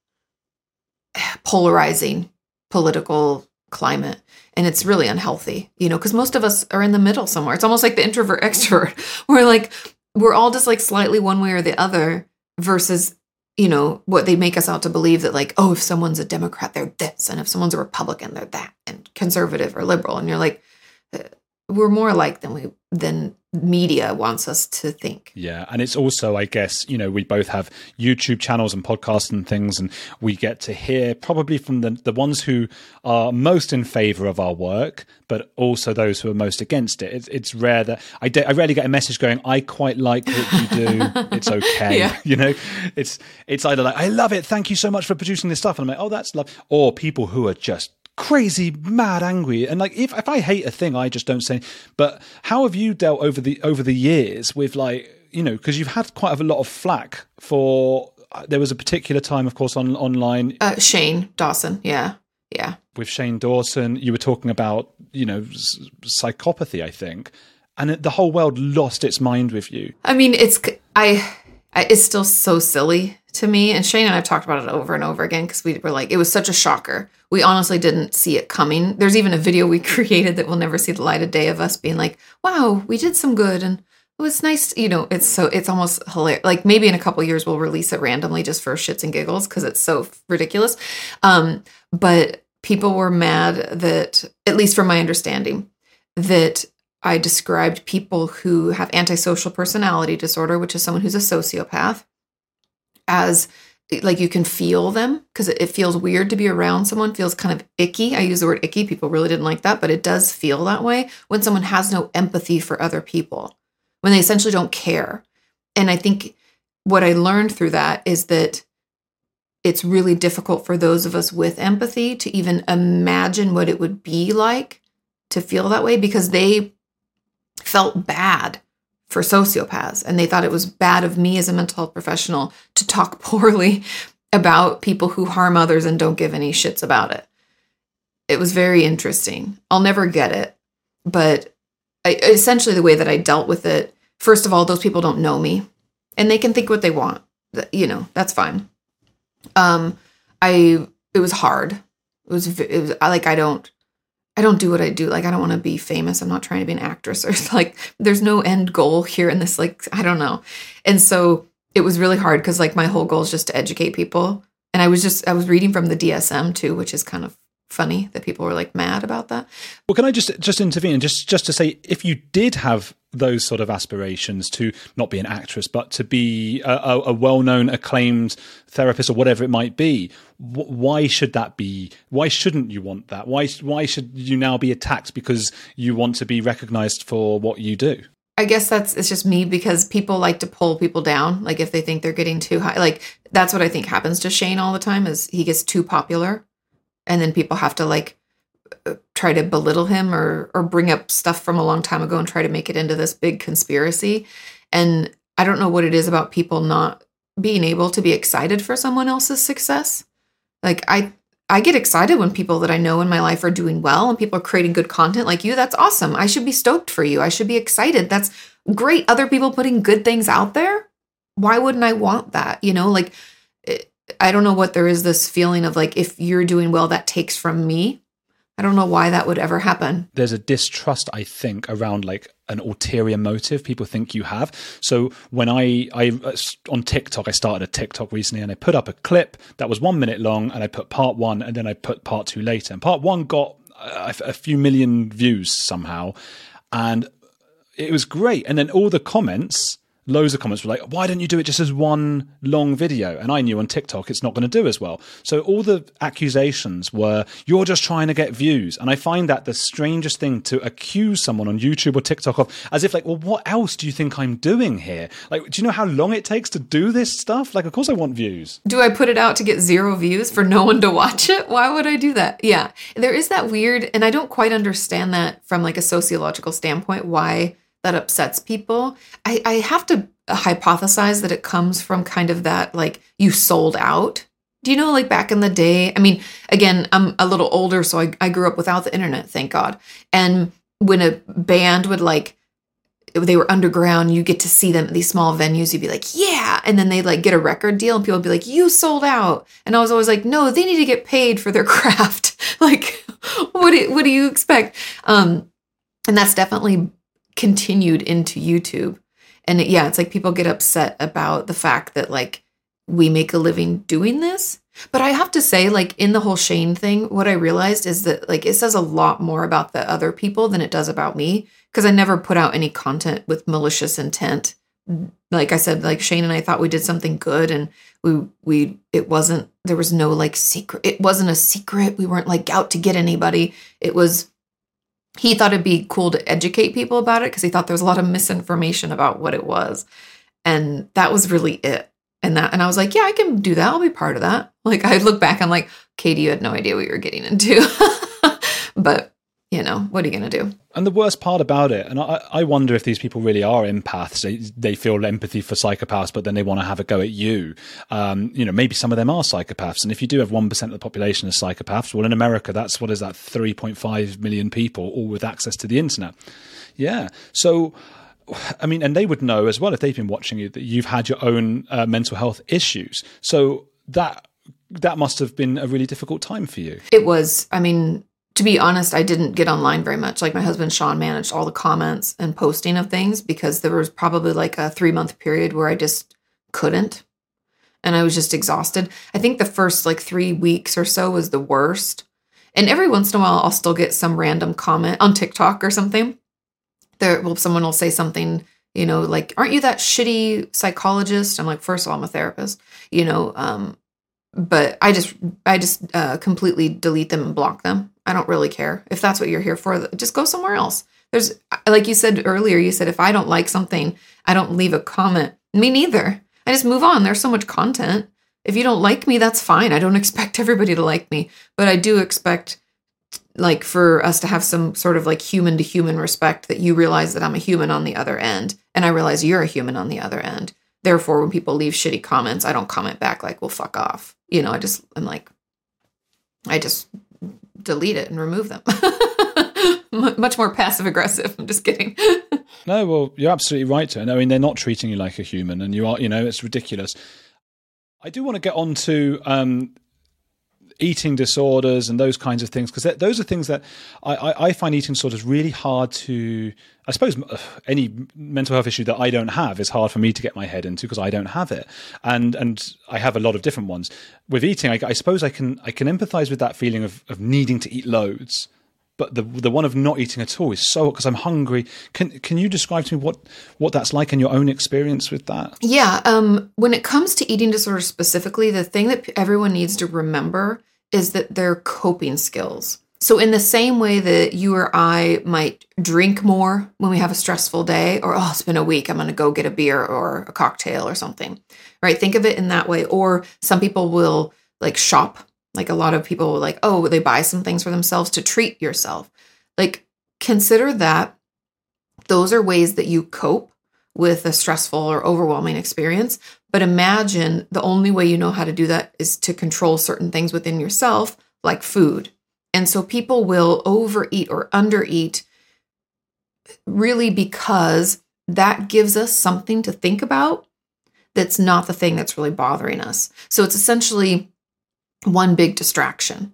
polarizing political climate, and it's really unhealthy. You know, because most of us are in the middle somewhere. It's almost like the introvert extrovert. We're like we're all just like slightly one way or the other versus you know what they make us out to believe that like oh if someone's a democrat they're this and if someone's a republican they're that and conservative or liberal. And you're like we're more alike than we than media wants us to think. Yeah, and it's also, I guess, you know, we both have YouTube channels and podcasts and things, and we get to hear probably from the the ones who are most in favor of our work, but also those who are most against it. It's, it's rare that I, de- I rarely get a message going, "I quite like what you do. it's okay." Yeah. You know, it's it's either like, "I love it. Thank you so much for producing this stuff," and I'm like, "Oh, that's love," or people who are just crazy mad angry. And like if, if i hate a thing i just don't say but how have you dealt over the over the years with like you know because you've had quite a lot of flack for uh, there was a particular time of course on online. Uh, Shane Dawson, yeah, yeah. with shane dawson you were talking about you know s- psychopathy i think and it, the whole world lost its mind with you. I mean, it's I, I it's still so silly to me. And Shane and I've talked about it over and over again because we were like, it was such a shocker. We honestly didn't see it coming. There's even a video we created that will never see the light of day of us being like, "Wow, we did some good," and it was nice. You know, it's so it's almost hilarious. Like maybe in a couple years we'll release it randomly just for shits and giggles because it's so ridiculous. Um, but people were mad that, at least from my understanding, that I described people who have antisocial personality disorder, which is someone who's a sociopath, as like you can feel them because it, feels weird to be around someone, feels kind of icky. I use the word icky. People really didn't like that, but it does feel that way when someone has no empathy for other people, when they essentially don't care. And I think what I learned through that is that it's really difficult for those of us with empathy to even imagine what it would be like to feel that way because they felt bad for sociopaths and they thought it was bad of me as a mental health professional to talk poorly about people who harm others and don't give any shits about it. It was very interesting. I'll never get it, but I, essentially the way that I dealt with it, first of all, those people don't know me and they can think what they want. You know, that's fine. Um I it was hard. It was it was I like I don't I don't do what I do. Like I don't want to be famous. I'm not trying to be an actress or like there's no end goal here in this like I don't know. And so it was really hard cuz like my whole goal is just to educate people. And I was just I was reading from the DSM too, which is kind of funny that people were like mad about that. Well, can I just just intervene just just to say, if you did have those sort of aspirations to not be an actress, but to be a, a, a well-known, acclaimed therapist or whatever it might be, wh- why should that be? Why shouldn't you want that? Why why should you now be attacked because you want to be recognized for what you do? I guess that's it's just me because people like to pull people down. Like if they think they're getting too high, like that's what I think happens to Shane all the time is he gets too popular, and then people have to like uh, try to belittle him or or bring up stuff from a long time ago and try to make it into this big conspiracy. And I don't know what it is about people not being able to be excited for someone else's success. Like I I get excited when people that I know in my life are doing well and people are creating good content like you. That's awesome. I should be stoked for you. I should be excited. That's great. Other people putting good things out there. Why wouldn't I want that? You know, like it, I don't know what there is this feeling of like if you're doing well, that takes from me. I don't know why that would ever happen. there's a distrust i think around like an ulterior motive people think you have so when i i uh, on tiktok i started a tiktok recently and i put up a clip that was one minute long and i put part one and then i put part two later and part one got a, a few million views somehow and it was great and then all the comments loads of comments were like why don't you do it just as one long video and i knew on tiktok it's not going to do as well so all the accusations were you're just trying to get views and i find that the strangest thing to accuse someone on youtube or tiktok of as if like well what else do you think i'm doing here like do you know how long it takes to do this stuff like of course i want views Do I put it out to get zero views for no one to watch it? Why would I do that? Yeah. There is that weird and I don't quite understand that from like a sociological standpoint why that upsets people. I, I have to hypothesize that it comes from kind of that like you sold out. Do you know like back in the day? I mean, again, I'm a little older, so I, I grew up without the internet, thank God. And when a band would like they were underground, you get to see them at these small venues, you'd be like, yeah. And then they'd like get a record deal and people would be like, you sold out. And I was always like, no, they need to get paid for their craft. like, what do, what do you expect? Um, and that's definitely continued into YouTube. And it, yeah, it's like people get upset about the fact that like we make a living doing this. But I have to say, like in the whole Shane thing, what I realized is that like it says a lot more about the other people than it does about me. because I never put out any content with malicious intent. Like I said, like Shane and I thought we did something good and we we it wasn't there was no like secret it wasn't a secret. We weren't like out to get anybody. It was he thought it'd be cool to educate people about it because he thought there was a lot of misinformation about what it was. And that was really it. And that and I was like, yeah, I can do that. I'll be part of that. Like I look back, I'm like, Kati, you had no idea what you were getting into. but you know, what are you going to do? And the worst part about it, and I, I wonder if these people really are empaths. They, they feel empathy for psychopaths, but then they want to have a go at you. Um, you know, maybe some of them are psychopaths. And if you do have 1% of the population as psychopaths, well, in America, that's what is that, 3.5 million people, all with access to the internet. Yeah. So, I mean, and they would know as well if they've been watching you that you've had your own uh, mental health issues. So that that must have been a really difficult time for you. It was. I mean, to be honest, I didn't get online very much. Like my husband Sean managed all the comments and posting of things because there was probably like a three month period where I just couldn't. And I was just exhausted. I think the first like three weeks or so was the worst. And every once in a while, I'll still get some random comment on TikTok or something. There, well, someone will say something, you know, like, "Aren't you that shitty psychologist?" I'm like, first of all, I'm a therapist, you know, um, but I just, I just uh, completely delete them and block them. I don't really care. If that's what you're here for, just go somewhere else. There's, like you said earlier, you said if I don't like something, I don't leave a comment. Me neither. I just move on. There's so much content. If you don't like me, that's fine. I don't expect everybody to like me, but I do expect like for us to have some sort of like human to human respect that you realize that I'm a human on the other end and I realize you're a human on the other end. Therefore, when people leave shitty comments, I don't comment back like, well, fuck off. You know, I just, I'm like, I just delete it and remove them. Much more passive aggressive. I'm just kidding. no, well, you're absolutely right. I mean, they're not treating you like a human, and you are. You know, it's ridiculous. I do want to get on to um, eating disorders and those kinds of things because those are things that I, I, find eating disorders really hard to i suppose any mental health issue that i don't have is hard for me to get my head into because i don't have it and and i have a lot of different ones with eating I, I suppose i can i can empathize with that feeling of, of needing to eat loads but the the one of not eating at all is so because I'm hungry. Can can you describe to me what what that's like in your own experience with that? Yeah, um, when it comes to eating disorders specifically, the thing that everyone needs to remember is that they're coping skills. So, in the same way that you or I might drink more when we have a stressful day, or, oh, it's been a week, I'm going to go get a beer or a cocktail or something, right? Think of it in that way. Or some people will like shop. Like a lot of people will like, oh, they buy some things for themselves to treat yourself. Like, consider that those are ways that you cope with a stressful or overwhelming experience. But imagine the only way you know how to do that is to control certain things within yourself, like food. And so people will overeat or undereat really because that gives us something to think about that's not the thing that's really bothering us. So it's essentially one big distraction.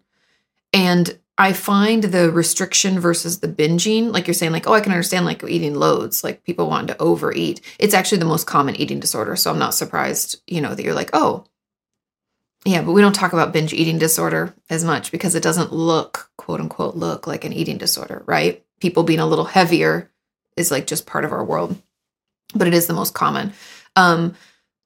And I find the restriction versus the binging, like you're saying, like, oh, I can understand like eating loads, like people wanting to overeat. It's actually the most common eating disorder. So I'm not surprised, you know, that you're like, oh, yeah, but we don't talk about binge eating disorder as much because it doesn't look, quote unquote, look like an eating disorder, right? People being a little heavier is like just part of our world, but it is the most common. Um,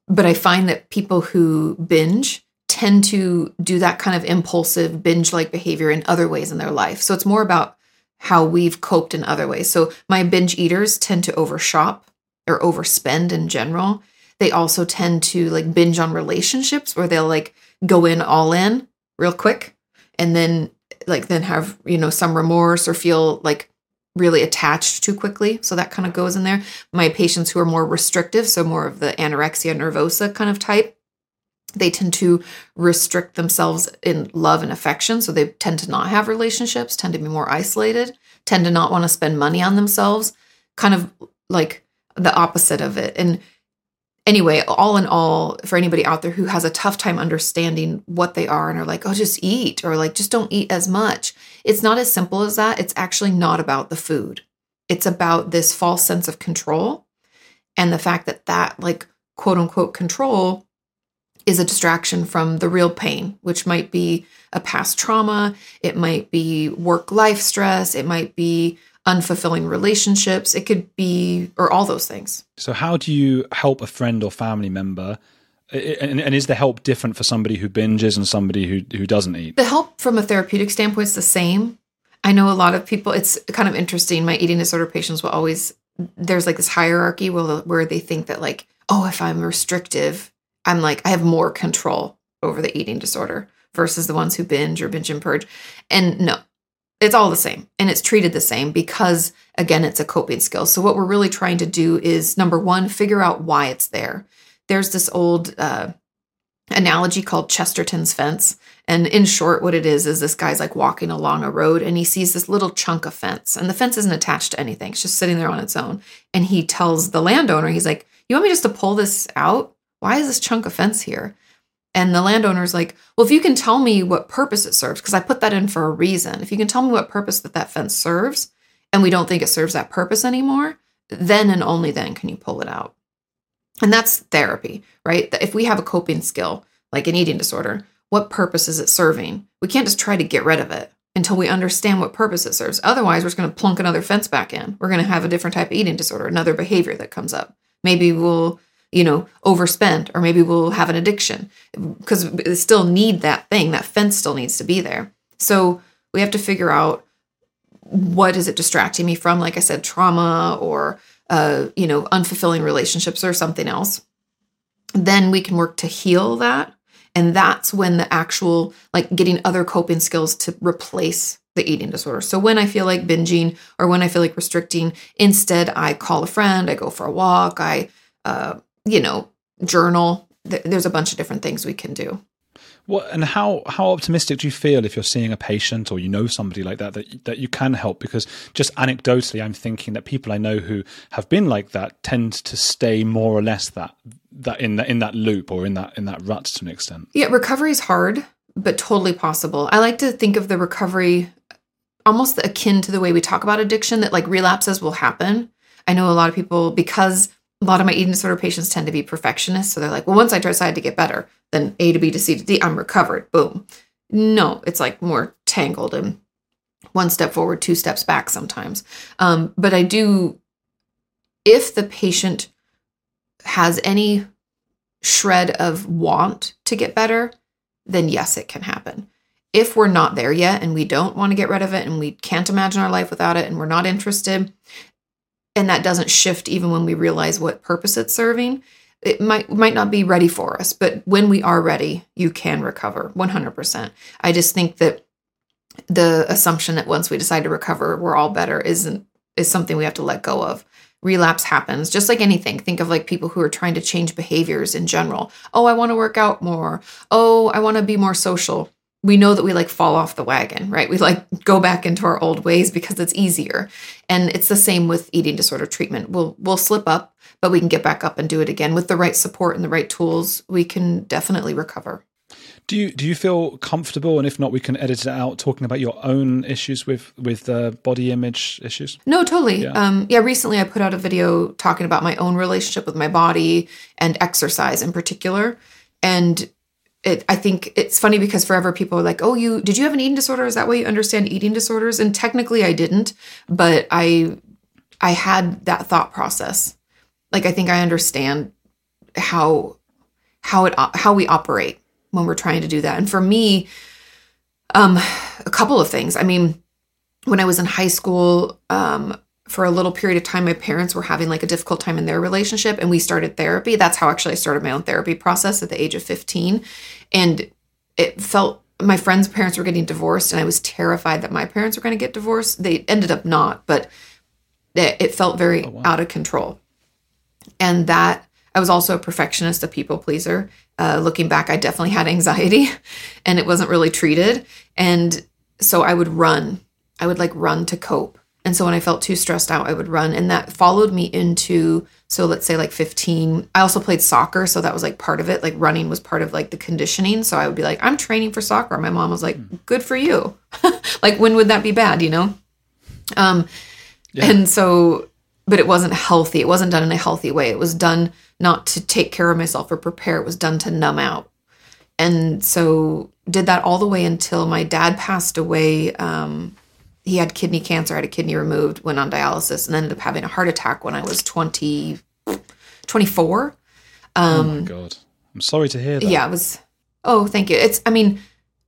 but I find that people who binge, tend to do that kind of impulsive binge like behavior in other ways in their life. So it's more about how we've coped in other ways. So my binge eaters tend to overshop or overspend in general. They also tend to like binge on relationships where they'll like go in all in real quick and then like then have, you know, some remorse or feel like really attached too quickly. So that kind of goes in there. My patients who are more restrictive, so more of the anorexia nervosa kind of type, they tend to restrict themselves in love and affection. So they tend to not have relationships, tend to be more isolated, tend to not want to spend money on themselves, kind of like the opposite of it. And anyway, all in all, for anybody out there who has a tough time understanding what they are and are like, oh, just eat, or like, just don't eat as much, it's not as simple as that. It's actually not about the food, it's about this false sense of control and the fact that that, like, quote unquote, control is a distraction from the real pain, which might be a past trauma, it might be work life stress, it might be unfulfilling relationships. It could be, or all those things. So, how do you help a friend or family member? And, and is the help different for somebody who binges and somebody who, who doesn't eat? The help from a therapeutic standpoint is the same. I know a lot of people, it's kind of interesting. My eating disorder patients will always, there's like this hierarchy where, where they think that, like, oh, if I'm restrictive, I'm like, I have more control over the eating disorder versus the ones who binge or binge and purge. And no, it's all the same and it's treated the same because again it's a coping skill. So what we're really trying to do is number one figure out why it's there. There's this old uh, analogy called chesterton's fence and in short what it is is this guy's like walking along a road and he sees this little chunk of fence and the fence isn't attached to anything. It's just sitting there on its own. And he tells the landowner he's like you want me just to pull this out why is this chunk of fence here and the landowner's like, well, if you can tell me what purpose it serves, because I put that in for a reason. If you can tell me what purpose that that fence serves, and we don't think it serves that purpose anymore, then and only then can you pull it out. And that's therapy, right? If we have a coping skill, like an eating disorder, what purpose is it serving? We can't just try to get rid of it until we understand what purpose it serves. Otherwise, we're just going to plunk another fence back in. We're going to have a different type of eating disorder, another behavior that comes up. Maybe we'll you know, overspend, or maybe we'll have an addiction because we still need that thing. That fence still needs to be there. So we have to figure out what is it distracting me from, like I said, trauma or, uh, you know, unfulfilling relationships or something else. Then we can work to heal that. And that's when the actual, like getting other coping skills to replace the eating disorder. So when I feel like binging or when I feel like restricting, instead I call a friend, I go for a walk, I uh, you know, journal. There's a bunch of different things we can do. What and how how optimistic do you feel if you're seeing a patient or you know somebody like that that that you can help? Because just anecdotally, I'm thinking that people I know who have been like that tend to stay more or less that that in that in that loop or in that in that rut to an extent. Yeah, recovery is hard, but totally possible. I like to think of the recovery almost akin to the way we talk about addiction. That like relapses will happen. I know a lot of people because a lot of my eating disorder patients tend to be perfectionists. So they're like, well, once I decide to get better, then A to B to C to D, I'm recovered. Boom. No, it's like more tangled and one step forward, two steps back sometimes. Um, but I do, if the patient has any shred of want to get better, then yes, it can happen. If we're not there yet and we don't want to get rid of it and we can't imagine our life without it and we're not interested, and that doesn't shift even when we realize what purpose it's serving. It might might not be ready for us but when we are ready you can recover 100% i just think that the assumption that once we decide to recover we're all better isn't is something we have to let go of. Relapse happens just like anything. Think of like people who are trying to change behaviors in general. Oh i want to work out more. Oh i want to be more social we know that we like fall off the wagon, right? We like go back into our old ways because it's easier. And it's the same with eating disorder treatment. We'll we'll slip up, but we can get back up and do it again with the right support and the right tools. We can definitely recover. Do you do you feel comfortable, and if not, we can edit it out, talking about your own issues with with uh, body image issues? No, totally. Yeah. Um, yeah, recently I put out a video talking about my own relationship with my body and exercise in particular, and it, I think it's funny because forever people are like, "Oh, you did you have an eating disorder? Is that why you understand eating disorders?" And technically, I didn't, but I I had that thought process. Like, I think I understand how how it how we operate when we're trying to do that. And for me, um, a couple of things. I mean, when I was in high school, um, for a little period of time my parents were having like a difficult time in their relationship and we started therapy. That's how actually i started my own therapy process at the age of 15 and it felt my friends parents were getting divorced and i was terrified that my parents were going to get divorced. They ended up not but it, felt very oh, wow. out of control. And that i was also a perfectionist a people pleaser. Uh, looking back i definitely had anxiety and it wasn't really treated. And so i would run. I would like run to cope and so when I felt too stressed out, I would run. And that followed me into, so let's say like 15. I also played soccer. So that was like part of it. Like running was part of like the conditioning. So I would be like, I'm training for soccer. My mom was like, hmm. good for you. like, when would that be bad, you know? Um, yeah. And so, but it wasn't healthy. It wasn't done in a healthy way. It was done not to take care of myself or prepare. It was done to numb out. And so did that all the way until my dad passed away um, he had kidney cancer, had a kidney removed, went on dialysis, and ended up having a heart attack when I was 20, 24. oh my god, I'm sorry to hear that. Yeah, it was. Oh, thank you. It's. I mean,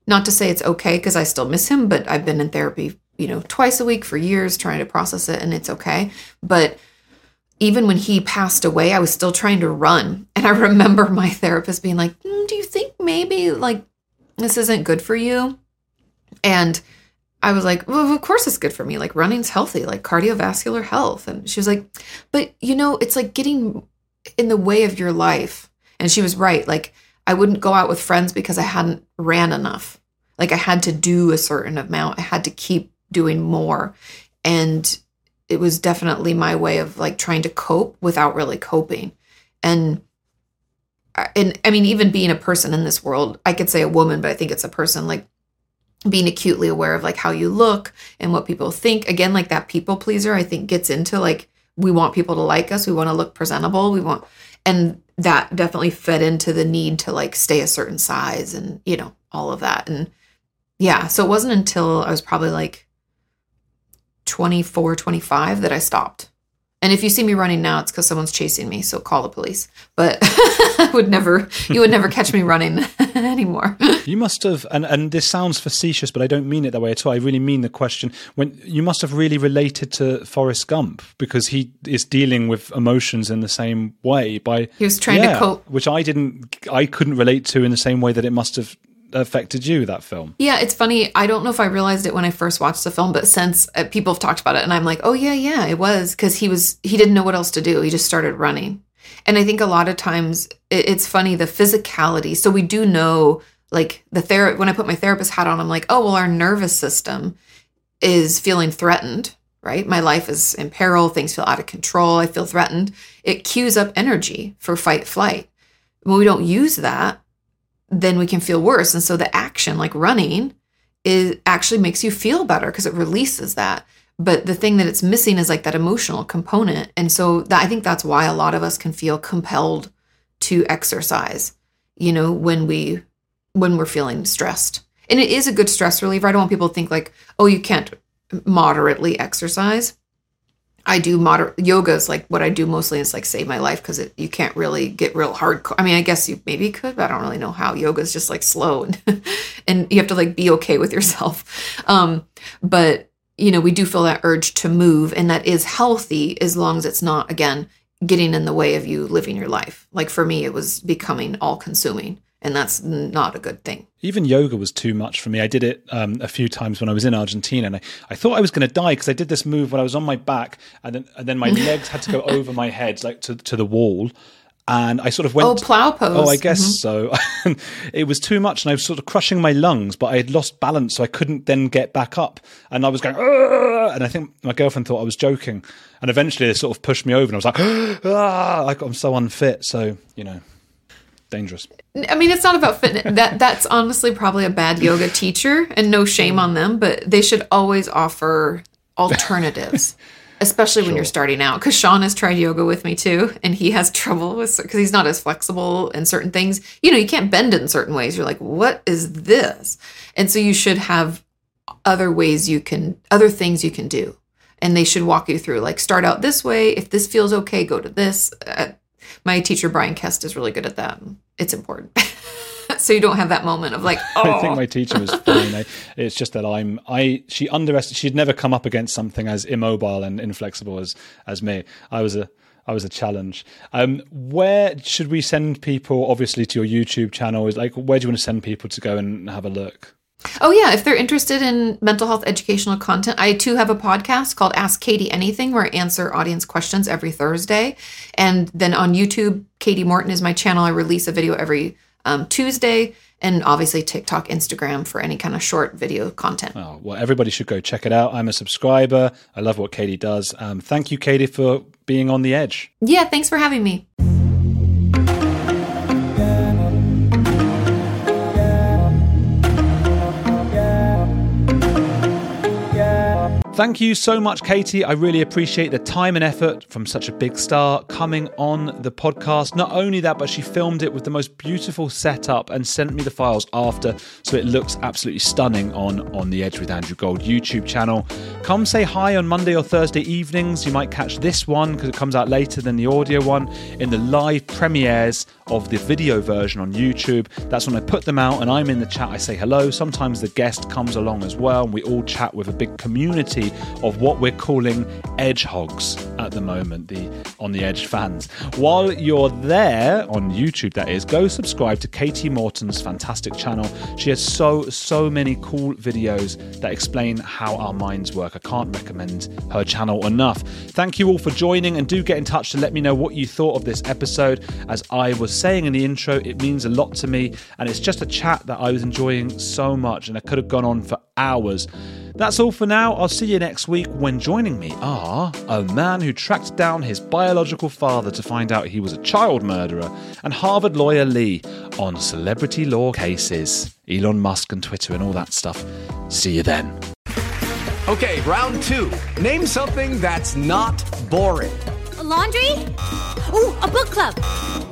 not to say it's okay because I still miss him, but I've been in therapy, you know, twice a week for years trying to process it, and it's okay. But even when he passed away, I was still trying to run, and I remember my therapist being like, "Mm, "Do you think maybe like this isn't good for you?" And I was like, well, of course it's good for me. Like running's healthy, like cardiovascular health. And she was like, but you know, it's like getting in the way of your life. And she was right. Like I wouldn't go out with friends because I hadn't ran enough. Like I had to do a certain amount. I had to keep doing more. And it was definitely my way of like trying to cope without really coping. And and I mean, even being a person in this world, I could say a woman, but I think it's a person like being acutely aware of like how you look and what people think. Again like that people pleaser i think gets into like we want people to like us. We want to look presentable. We want and that definitely fed into the need to like stay a certain size and you know all of that. And yeah so it wasn't until i was probably like 24 25 that i stopped and if you see me running now it's because someone's chasing me so call the police but i would never you would never catch me running anymore You must have, and, and this sounds facetious, but I don't mean it that way at all. I really mean the question. When you must have really related to Forrest Gump because he is dealing with emotions in the same way by He was trying to cope. which I didn't, I couldn't relate to in the same way that it must have affected you. That film. Yeah, it's funny. I don't know if I realized it when I first watched the film, but since uh, people have talked about it, and I'm like, oh yeah, yeah, it was because he was he didn't know what else to do. He just started running, and I think a lot of times it, it's funny the physicality. So we do know, like the ther when I put my therapist hat on, I'm like, oh well, our nervous system is feeling threatened. Right, my life is in peril. Things feel out of control. I feel threatened. It cues up energy for fight flight. When we don't use that, then we can feel worse. And so the action, like running, is actually makes you feel better because it releases that. But the thing that it's missing is like that emotional component. And so that, I think that's why a lot of us can feel compelled to exercise, you know, when we when we're feeling stressed. And it is a good stress reliever. I don't want people to think like, oh, you can't moderately exercise. I do moderate yoga is like what I do mostly is like save my life because you can't really get real hard. I mean, I guess you maybe could, but I don't really know how. Yoga is just like slow and and you have to like be okay with yourself. Um, but you know, we do feel that urge to move, and that is healthy as long as it's not again getting in the way of you living your life. Like for me, it was becoming all consuming, and that's not a good thing. Even yoga was too much for me. I did it um, a few times when I was in Argentina, and I, I thought I was going to die because I did this move when I was on my back, and then and then my legs had to go over my head, like to to the wall, and I sort of went. Oh, plow pose. Oh, I guess so. it was too much, and I was sort of crushing my lungs, but I had lost balance, so I couldn't then get back up, and I was going. "Argh!" And I think my girlfriend thought I was joking, and eventually they sort of pushed me over, and I was like, ah, like I'm so unfit. So you know, dangerous. I mean, it's not about fitness. That that's honestly probably a bad yoga teacher, and no shame on them. But they should always offer alternatives, especially when you're starting out. Because Sean has tried yoga with me too, and he has trouble with because he's not as flexible in certain things. You know, you can't bend in certain ways. You're like, what is this? And so you should have other ways you can, other things you can do, and they should walk you through. Like, start out this way. If this feels okay, go to this. Uh, my teacher Brian Kest is really good at that. It's important. so you don't have that moment of like, oh, I think my teacher was fine. I, it's just that I'm I she underestimated. She'd never come up against something as immobile and inflexible as as me. I was a I was a challenge. Um, where should we send people? Obviously, to your YouTube channel. Is like where do you want to send people to go and have a look? Oh yeah, if they're interested in mental health educational content, I too have a podcast called Ask Kati Anything where I answer audience questions every Thursday. And then on YouTube, Kati Morton is my channel. I release a video every um, Tuesday, and obviously TikTok, Instagram for any kind of short video content. Oh, well, everybody should go check it out. I'm a subscriber. I love what Kati does. Um, thank you, Kati, for being on the edge. Yeah, thanks for having me. Thank you so much, Kati. I really appreciate the time and effort from such a big star coming on the podcast. Not only that, but she filmed it with the most beautiful setup and sent me the files after, so it looks absolutely stunning on On the Edge with Andrew Gold YouTube channel. Come say hi on Monday or Thursday evenings. You might catch this one because it comes out later than the audio one in the live premieres of the video version on YouTube. That's when I put them out and I'm in the chat. I say hello. Sometimes the guest comes along as well, and we all chat with a big community of what we're calling edge hogs at the moment, the On the Edge fans. While you're there on YouTube, that is, go subscribe to Kati Morton's fantastic channel. She has so, so many cool videos that explain how our minds work. I can't recommend her channel enough. Thank you all for joining and do get in touch to let me know what you thought of this episode. As I was saying in the intro, it means a lot to me and it's just a chat that I was enjoying so much and I could have gone on for hours. That's all for now. I'll see you next week when joining me are a man who tracked down his biological father to find out he was a child murderer and Harvard lawyer Lee on celebrity law cases, Elon Musk and Twitter and all that stuff. See you then. Okay, round two. Name something that's not boring. A laundry? Ooh, a book club.